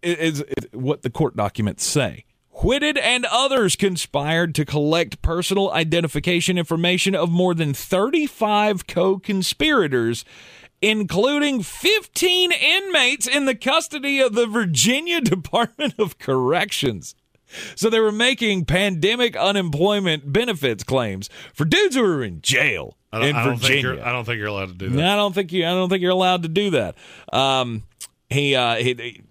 is, is what the court documents say. Whitted and others conspired to collect personal identification information of more than 35 co conspirators, including 15 inmates in the custody of the Virginia Department of Corrections. So they were making pandemic unemployment benefits claims for dudes who were in jail I don't, in don't Virginia. you're, I don't think you're allowed to do that. I don't think you. I don't think you're allowed to do that. Um, he, uh, he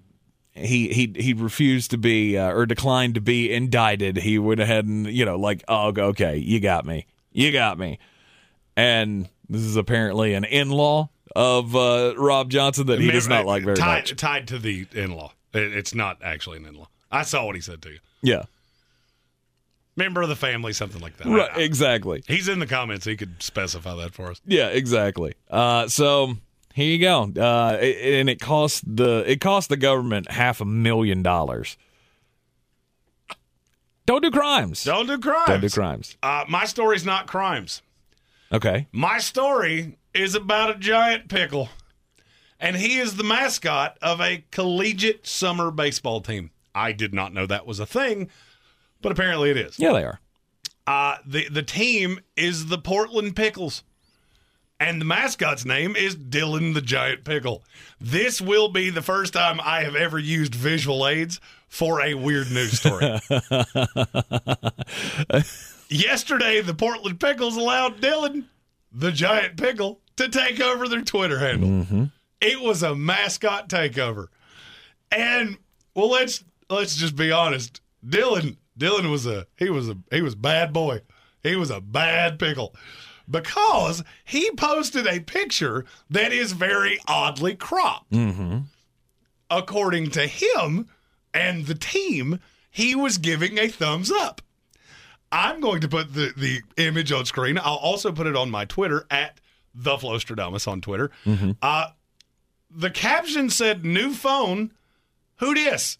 he he he refused to be uh, or declined to be indicted. He went ahead and you know like oh okay you got me you got me, and this is apparently an in-law of uh, Rob Johnson that he does not like very tied, much. Tied to the in-law. It- it's not actually an in-law. I saw what he said to you. Yeah, Member of the family, something like that. right, I- exactly. he's in the comments. He could specify that for us. Yeah, exactly. Uh, so here you go, uh, and it cost the it cost the government half a million dollars. Don't do crimes. Don't do crimes. Don't do crimes. Uh, my story's not crimes. Okay. My story is about a giant pickle, and he is the mascot of a collegiate summer baseball team. I did not know that was a thing, but apparently it is. Yeah, they are. Uh, the the team is the Portland Pickles, and the mascot's name is Dylan the Giant Pickle. This will be the first time I have ever used visual aids for a weird news story. Yesterday, the Portland Pickles allowed Dylan the Giant Pickle to take over their Twitter handle. Mm-hmm. It was a mascot takeover, and well, let's let's just be honest. Dylan Dylan was a he was a he was a bad boy. He was a bad pickle because he posted a picture that is very oddly cropped. Mm-hmm. According to him and the team, he was giving a thumbs up. I'm going to put the, the image on screen. I'll also put it on my Twitter at the Flostradamus on Twitter. Uh, the caption said, "New phone, who dis?"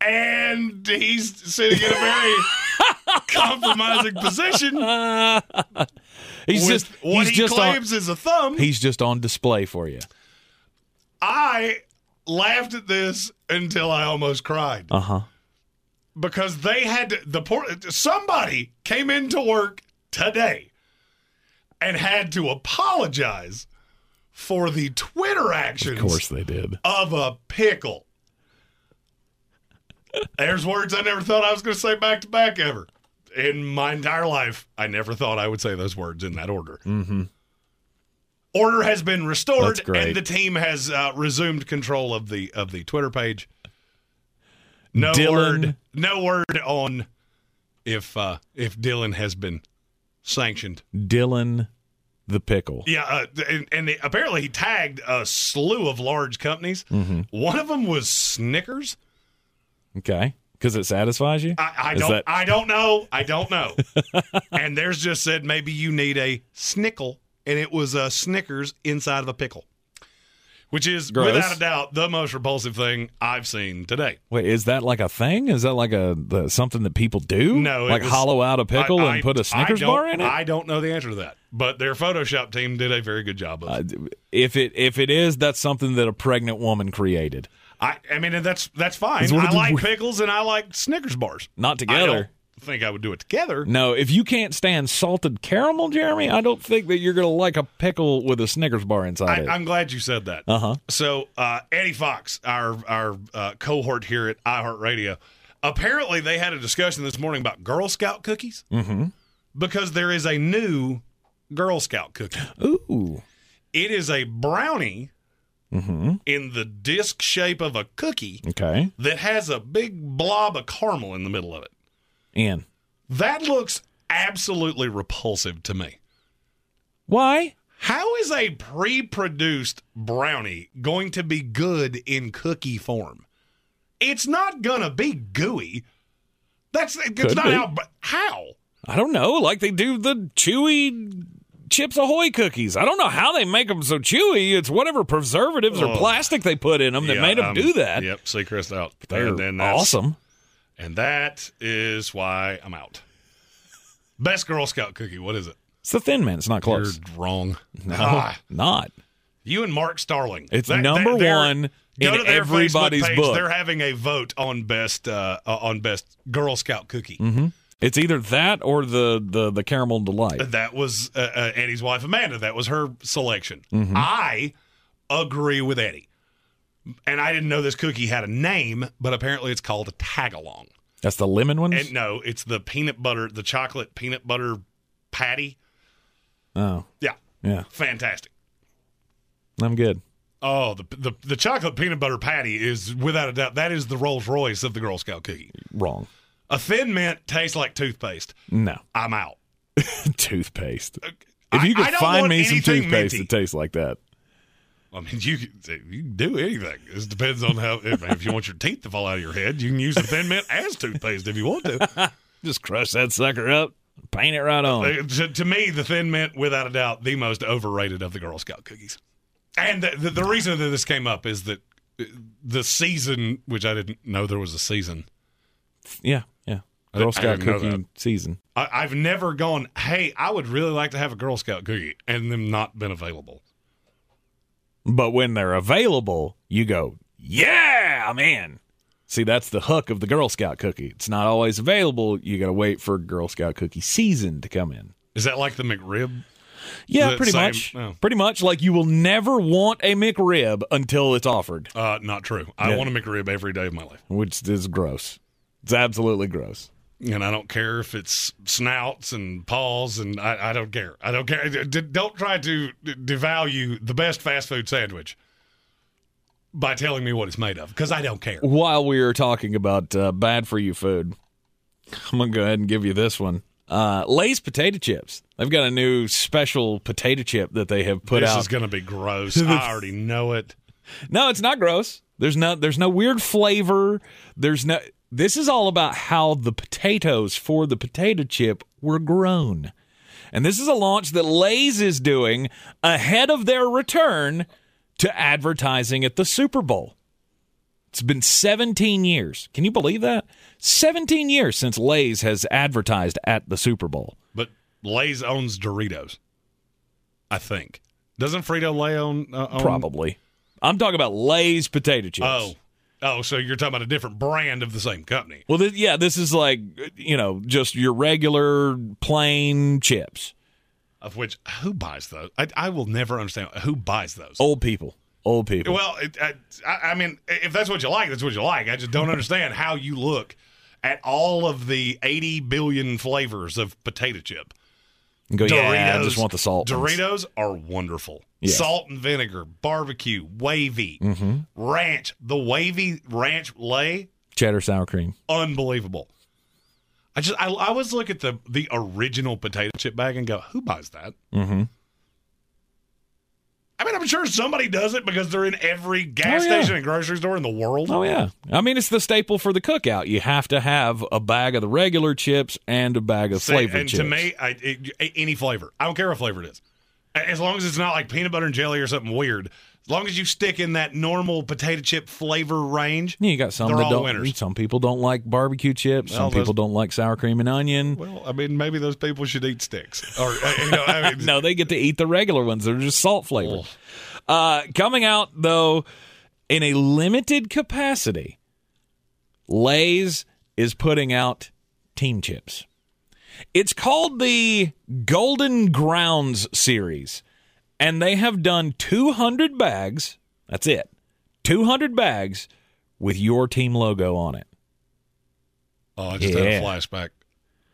And he's sitting in a very compromising position. He's just what he's he just claims on, is a thumb. he's just on display for you. I laughed at this until I almost cried Uh huh. because they had to, the poor somebody came into work today and had to apologize for the Twitter actions Of course they did. of a pickle. There's words I never thought I was going to say back to back ever. In my entire life, I never thought I would say those words in that order. Mm-hmm. Order has been restored, and the team has uh, resumed control of the of the Twitter page. No Dylan- word, no word on if uh, if Dylan has been sanctioned. Dylan the pickle. Yeah, uh, and, and they- apparently he tagged a slew of large companies. Mm-hmm. One of them was Snickers. Okay. Because it satisfies you. I, I don't. that- I don't know. I don't know. and there's just said maybe you need a snickle, and it was a Snickers inside of a pickle, which is Gross. without a doubt the most repulsive thing I've seen today. Wait, is that like a thing? Is that like a the, something that people do? No, like was- hollow out a pickle I- and put a Snickers bar in it. I don't know the answer to that, but their Photoshop team did a very good job of it. Uh, if it if it is, that's something that a pregnant woman created. I, I mean, that's that's fine. I like weird- pickles and I like Snickers bars. Not I together. don't think I would do it together. No, if you can't stand salted caramel, Jeremy, I don't think that you're going to like a pickle with a Snickers bar inside I, it. I'm glad you said that. Uh huh. So uh, Eddie Fox, our our uh, cohort here at iHeartRadio, apparently they had a discussion this morning about Girl Scout cookies Mm-hmm. because there is a new Girl Scout cookie. Ooh. It is a brownie Mm-hmm. in the disc shape of a cookie Okay. that has a big blob of caramel in the middle of it. And That looks absolutely repulsive to me. Why? How is a pre-produced brownie going to be good in cookie form? It's not gonna be gooey. That's it's Could not be. how. How? I don't know. Like they do the chewy Chips Ahoy cookies. I don't know how they make them so chewy. It's whatever preservatives or Oh. plastic they put in them that Yeah, made them um, do that. Yep, Seacrest out. They're And then that's- awesome. And that is why I'm out. Best Girl Scout cookie. What is it? It's the Thin Mint. It's not close. You're wrong. No, Ah, not. you and Mark Starling. It's That- number that- one. Go in to everybody's Facebook page. book. They're having a vote on best uh, uh, on best Girl Scout cookie. hmm It's either that or the the the caramel delight. That was uh, uh, Eddie's wife Amanda. That was her selection. Mhm. I agree with Annie, and I didn't know this cookie had a name, but apparently it's called a tagalong. That's the lemon one. No, it's the peanut butter, the chocolate peanut butter patty. oh, Yeah, yeah, fantastic. I'm good. Oh, the, the the chocolate peanut butter patty is without a doubt that is the Rolls Royce of the Girl Scout cookie. Wrong. A thin mint tastes like toothpaste. No I'm out. toothpaste. If you could find me some toothpaste minty. that tastes like that, I mean, you can, you can do anything. It depends on how. If, if you want your teeth to fall out of your head, you can use the thin mint as toothpaste if you want to. just crush that sucker up, paint it right on. Uh, to, to me, the thin mint, without a doubt, the most overrated of the Girl Scout cookies. And the, the, the reason that this came up is that uh, the season, which I didn't know there was a season. Yeah, Girl Scout cookie season. I, I've never gone, hey, I would really like to have a Girl Scout cookie, and them not been available. But when they're available, you go, yeah, I'm in. See, that's the hook of the Girl Scout cookie. It's not always available. You got to wait for Girl Scout cookie season to come in. Is that like the McRib? Yeah, pretty same- much. oh. Pretty much. Like you will never want a McRib until it's offered, Uh, not true. I Yeah. want a McRib every day of my life. which is gross. It's absolutely gross. And I don't care if it's snouts and paws, and I, I don't care. I don't care. D- don't try to devalue the best fast food sandwich by telling me what it's made of, because I don't care. While we are talking about uh, bad for you food, I'm gonna go ahead and give you this one. Uh, Lay's potato chips. They've got a new special potato chip that they have put this out. This is going to be gross. I already know it. No, it's not gross. There's no there's no weird flavor. There's no this is all about how the potatoes for the potato chip were grown. And this is a launch that Lay's is doing ahead of their return to advertising at the Super Bowl. It's been 17 years. Can you believe that? 17 years since Lay's has advertised at the Super Bowl. But Lay's owns Doritos, I think. Doesn't Frito Lay own, uh, own? Probably. I'm talking about Lay's potato chips. Oh, oh, so you're talking about a different brand of the same company. Well, th- yeah, this is like you know just your regular plain chips. Of which, who buys those? I, I will never understand who buys those. Old people, old people. Well, it, I, I mean, if that's what you like, that's what you like. I just don't understand how you look at all of the 80 billion flavors of potato chip. And go, yeah, I just want the salt. ones." Doritos are wonderful. Yeah. Salt and vinegar, barbecue, wavy, Mhm. ranch. The wavy ranch lay, cheddar sour cream. unbelievable. I just I, I always look at the the original potato chip bag and go, who buys that? Mm-hmm. I mean, I'm sure somebody does it because they're in every gas Oh, yeah. station and grocery store in the world. Oh yeah, I mean it's the staple for the cookout. You have to have a bag of the regular chips and a bag of See, flavored and chips. to me, I, it, any flavor. I don't care what flavor it is. As long as it's not like peanut butter and jelly or something weird. As long as you stick in that normal potato chip flavor range. Yeah, you got some They're that all don't. winners. Some people don't like barbecue chips. Well, some people don't like sour cream and onion. Well, I mean, maybe those people should eat sticks. Or uh, you know, I mean, no, they get to eat the regular ones. They're just salt flavored. Uh, coming out though in a limited capacity, Lay's is putting out team chips. It's called the Golden Grounds series, and they have done 200 bags. That's it, 200 bags with your team logo on it. Oh, I just Yeah. had a flashback.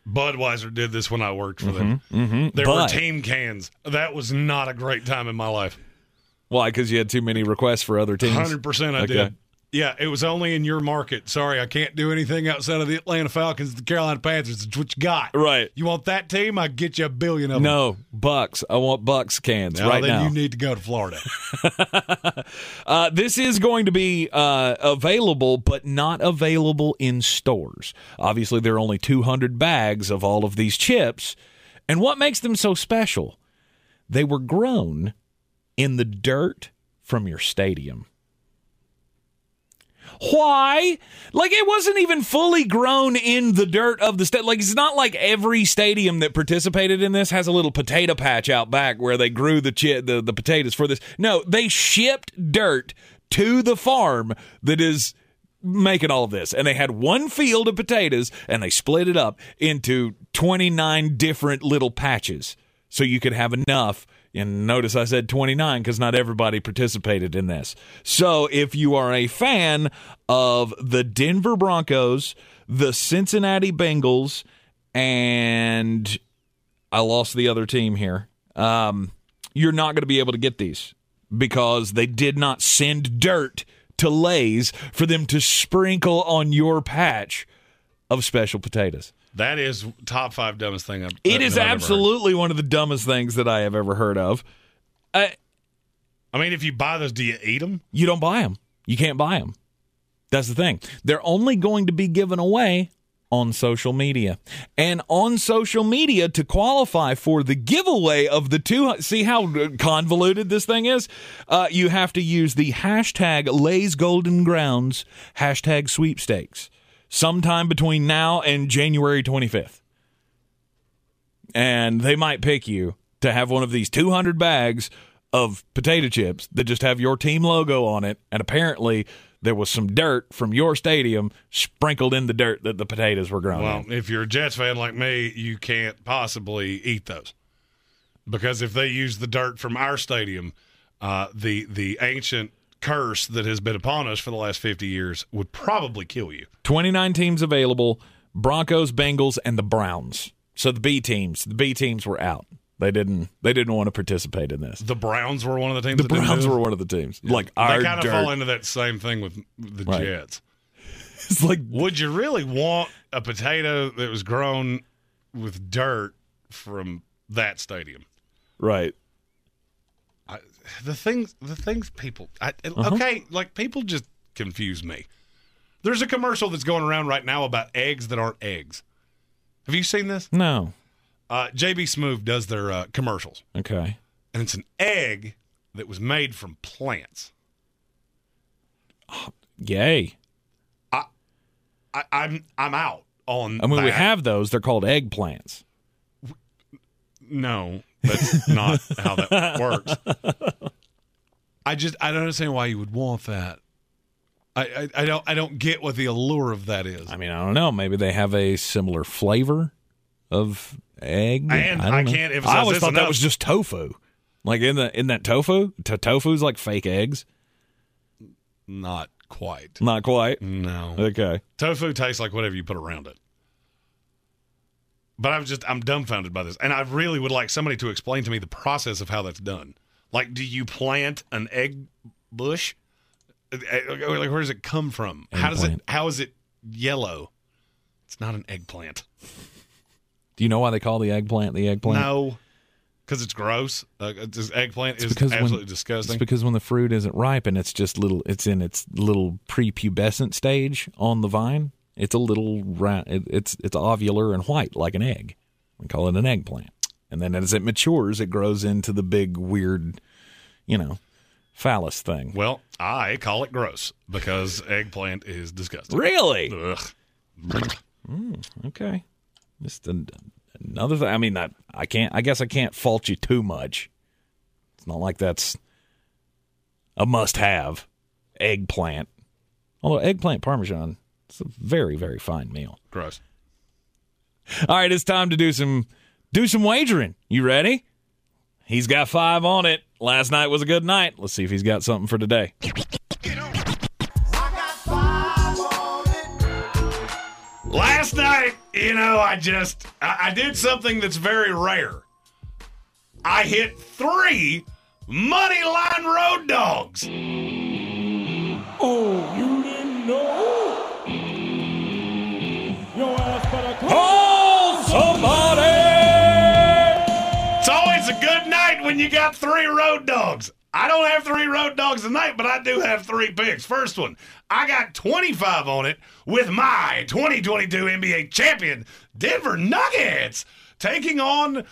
Budweiser did this when I worked for them. mhm. There were team cans. That was not a great time in my life. Why? Because you had too many requests for other teams. Hundred percent, I Okay. did. Yeah, it was only in your market. Sorry, I can't do anything outside of the Atlanta Falcons, the Carolina Panthers. It's what you got. Right. You want that team? I get you a billion of them. No, Bucks. I want Bucks cans Well, right then now. you need to go to Florida. Uh, this is going to be uh, available, but not available in stores. Obviously, there are only 200 bags of all of these chips. And what makes them so special? They were grown in the dirt from your stadium. Why? Like it wasn't even fully grown in the dirt of the state. Like it's not like every stadium that participated in this has a little potato patch out back where they grew the chi- the, the potatoes for this. No, they shipped dirt to the farm that is making all of this. And they had one field of potatoes and they split it up into 29 different little patches so you could have enough. And notice I said 29 because not everybody participated in this. So if you are a fan of the Denver Broncos, the Cincinnati Bengals, and I lost the other team here. Um, you're not going to be able to get these because they did not send dirt to Lay's for them to sprinkle on your patch of special potatoes. That is top five dumbest thing I've It is I've absolutely one of the dumbest things that I have ever heard of. I, I mean, if you buy those, do you eat them? you don't buy them. You can't buy them. That's the thing. They're only going to be given away on social media. And on social media to qualify for the giveaway of the two see how convoluted this thing is? Uh, you have to use the hashtag Lay's Golden Grounds hashtag sweepstakes sometime between now and January 25th. And they might pick you to have one of these 200 bags of potato chips that just have your team logo on it. And apparently, there was some dirt from your stadium sprinkled in the dirt that the potatoes were grown Well, in. if you're a Jets fan like me, you can't possibly eat those because if they use the dirt from our stadium, uh, the the ancient curse that has been upon us for the last 50 years would probably kill you. 29 teams available Broncos, Bengals, and the Browns. So the B teams, the B teams were out. They didn't. They didn't want to participate in this. The Browns were one of the teams. The Browns were one of the teams. Like our they kind of fall into that same thing with the Right. Jets. It's like Would you really want a potato that was grown with dirt from that stadium? right. I, the things, the things people. I, Uh-huh. Okay, like people just confuse me. There's a commercial that's going around right now about eggs that aren't eggs. Have you seen this? No. Uh, JB Smoove does their uh, commercials, Okay. and it's an egg that was made from plants. Yay. I, I'm I'm out on. I mean, we have those. They're called eggplants. No, that's not how that works. I just I don't understand why you would want that. I, I I don't I don't get what the allure of that is. I mean, I don't know. Maybe they have a similar flavor of egg. And don't I can't I always thought that was just tofu. Like in the in that tofu, to tofu's like fake eggs. Not quite. Not quite. No. Okay. Tofu tastes like whatever you put around it. But I'm just I'm dumbfounded by this, and I really would like somebody to explain to me the process of how that's done. Like, do you plant an egg bush? Uh, uh, Like, where does it come from? How does it? How is it yellow? It's not an eggplant. Do you know why they call the eggplant the eggplant? No, because it's gross. Uh, this eggplant It's is absolutely when, disgusting. It's because when the fruit isn't ripe and it's just little, it's in its little prepubescent stage on the vine. It's a little round. It, it's it's ovular and white like an egg. We call it an eggplant. And then as it matures, it grows into the big weird, you know, phallus thing. well, I call it gross because eggplant is disgusting. Really? Ugh. Mm, okay. Just an, another thing. I mean, I, I can't. I guess I can't fault you too much. It's not like that's a must-have. Eggplant, although eggplant parmesan, it's a very very fine meal. Gross. All right, it's time to do some do some wagering. You ready? He's got five on it. Last night was a good night. Let's see if he's got something for today. Last night, you know, I just I, I did something that's very rare. I hit three money line road dogs. You got three road dogs. I don't have three road dogs tonight, but I do have three picks. First one, I got 25 on it with my 2022 NBA champion, Denver Nuggets, taking on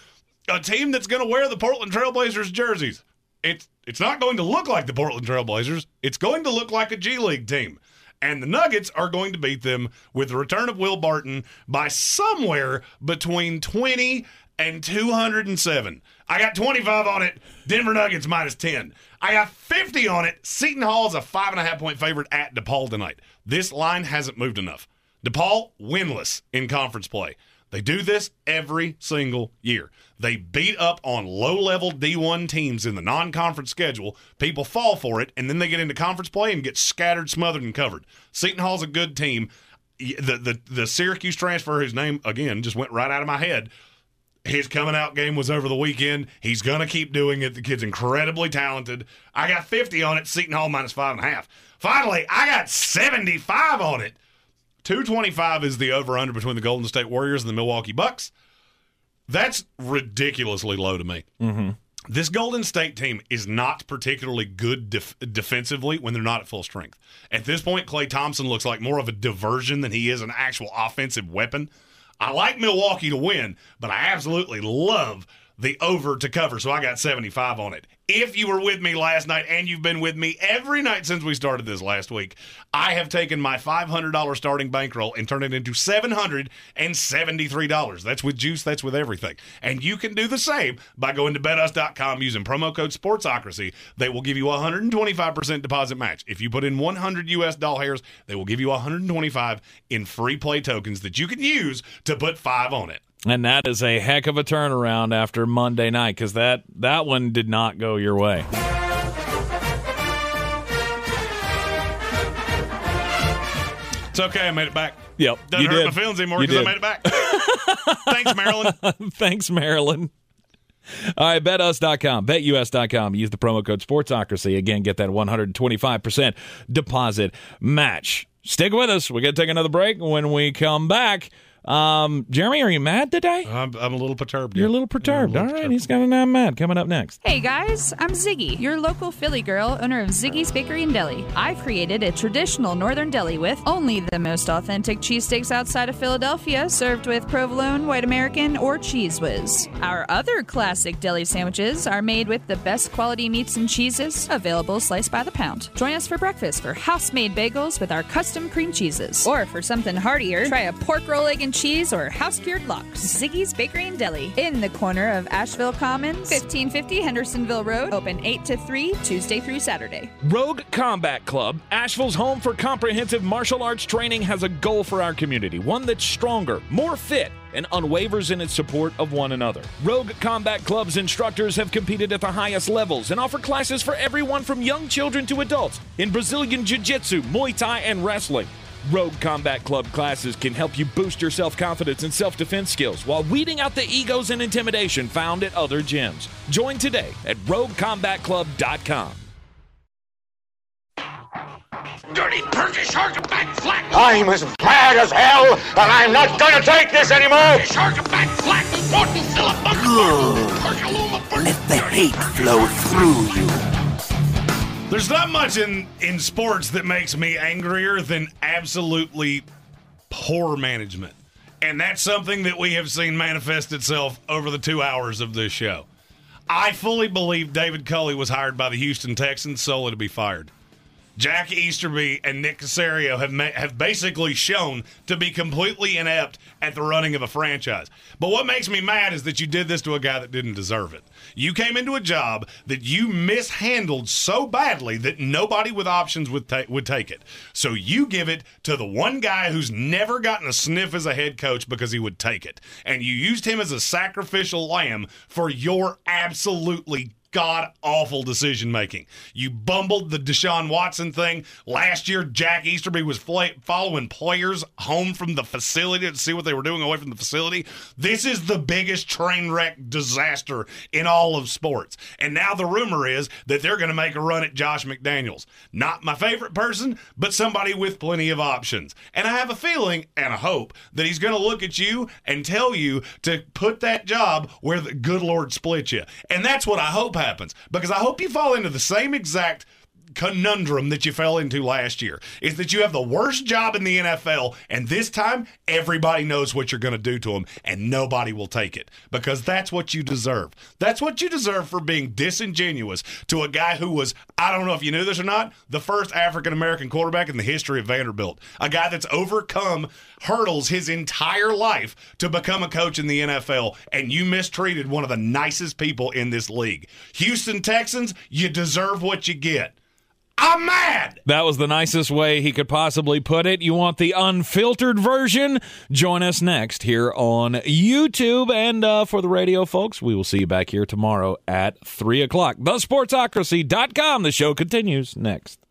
a team that's going to wear the Portland Trailblazers jerseys. It's it's not going to look like the Portland Trailblazers. It's going to look like a G League team. And the Nuggets are going to beat them with the return of Will Barton by somewhere between 20 and 207. I got 25 on it. Denver Nuggets minus 10. I got 50 on it. Seton Hall is a five and a half point favorite at DePaul tonight. This line hasn't moved enough. DePaul winless in conference play. They do this every single year. They beat up on low level D1 teams in the non conference schedule. People fall for it, and then they get into conference play and get scattered, smothered, and covered. Seton Hall's a good team. The, the, the Syracuse transfer, whose name, again, just went right out of my head, his coming out game was over the weekend. He's going to keep doing it. The kid's incredibly talented. I got 50 on it, Seton Hall minus five and a half. Finally, I got 75 on it. 225 is the over under between the Golden State Warriors and the Milwaukee Bucks. That's ridiculously low to me. Mm-hmm. This Golden State team is not particularly good def- defensively when they're not at full strength. At this point, Klay Thompson looks like more of a diversion than he is an actual offensive weapon. I like Milwaukee to win, but I absolutely love the over to cover, so I got 75 on it. If you were with me last night and you've been with me every night since we started this last week, I have taken my $500 starting bankroll and turned it into $773. That's with juice, that's with everything. And you can do the same by going to betus.com using promo code SPORTSOCRACY. They will give you 125% deposit match. If you put in 100 US doll hairs, they will give you 125 in free play tokens that you can use to put 5 on it. And that is a heck of a turnaround after Monday night because that, that one did not go your way. It's okay, I made it back. Yep. Doesn't hurt did. my feelings anymore because I made it back. Thanks, Maryland. Thanks, Maryland. All right, betus.com, betus.com. Use the promo code Sportsocracy. Again, get that 125% deposit match. Stick with us. We're going to take another break. When we come back, um, Jeremy, are you mad today? I'm, I'm a little perturbed. You're a little perturbed. All right, he's got an I'm mad coming up next. Hey guys, I'm Ziggy, your local Philly girl, owner of Ziggy's Bakery and Deli. I've created a traditional northern deli with only the most authentic cheesesteaks outside of Philadelphia, served with provolone, white American, or Cheez Whiz. Our other classic deli sandwiches are made with the best quality meats and cheeses, available sliced by the pound. Join us for breakfast for house-made bagels with our custom cream cheeses. Or for something heartier, try a pork roll, egg, and cheese or house-cured lox. Ziggy's Bakery and Deli, in the corner of Asheville Commons, 1550 Hendersonville Road, open 8 to 3, Tuesday through Saturday. Rogue Combat Club, Asheville's home for comprehensive martial arts training, has a goal for our community one that's stronger, more fit, and unwavers in its support of one another. Rogue Combat Club's instructors have competed at the highest levels and offer classes for everyone from young children to adults in Brazilian Jiu Jitsu, Muay Thai, and wrestling. Rogue Combat Club classes can help you boost your self confidence and self defense skills while weeding out the egos and intimidation found at other gyms. Join today at RogueCombatClub.com. Dirty Turkish shark back flat. I'm as mad as hell, and I'm not gonna take this anymore! Shark back flat. Morton Philip. Good. Let the hate flow through you. There's not much in, in sports that makes me angrier than absolutely poor management. And that's something that we have seen manifest itself over the two hours of this show. I fully believe David Culley was hired by the Houston Texans solely to be fired. Jack Easterby and Nick Caserio have ma- have basically shown to be completely inept at the running of a franchise. But what makes me mad is that you did this to a guy that didn't deserve it. You came into a job that you mishandled so badly that nobody with options would ta- would take it. So you give it to the one guy who's never gotten a sniff as a head coach because he would take it, and you used him as a sacrificial lamb for your absolutely god awful decision making. You bumbled the Deshaun Watson thing. Last year, Jack Easterby was fla- following players home from the facility to see what they were doing away from the facility. This is the biggest train wreck disaster in all of sports. And now the rumor is that they're going to make a run at Josh McDaniels. Not my favorite person, but somebody with plenty of options. And I have a feeling and a hope that he's going to look at you and tell you to put that job where the good Lord split you. And that's what I hope happens. Because I hope you fall into the same exact conundrum that you fell into last year is that you have the worst job in the NFL, and this time everybody knows what you're going to do to them, and nobody will take it because that's what you deserve. That's what you deserve for being disingenuous to a guy who was, I don't know if you knew this or not, the first African American quarterback in the history of Vanderbilt. A guy that's overcome hurdles his entire life to become a coach in the NFL, and you mistreated one of the nicest people in this league. Houston Texans, you deserve what you get. I'm mad. That was the nicest way he could possibly put it. You want the unfiltered version? Join us next here on YouTube. And uh, for the radio folks, we will see you back here tomorrow at 3 o'clock. TheSportsocracy.com. The show continues next.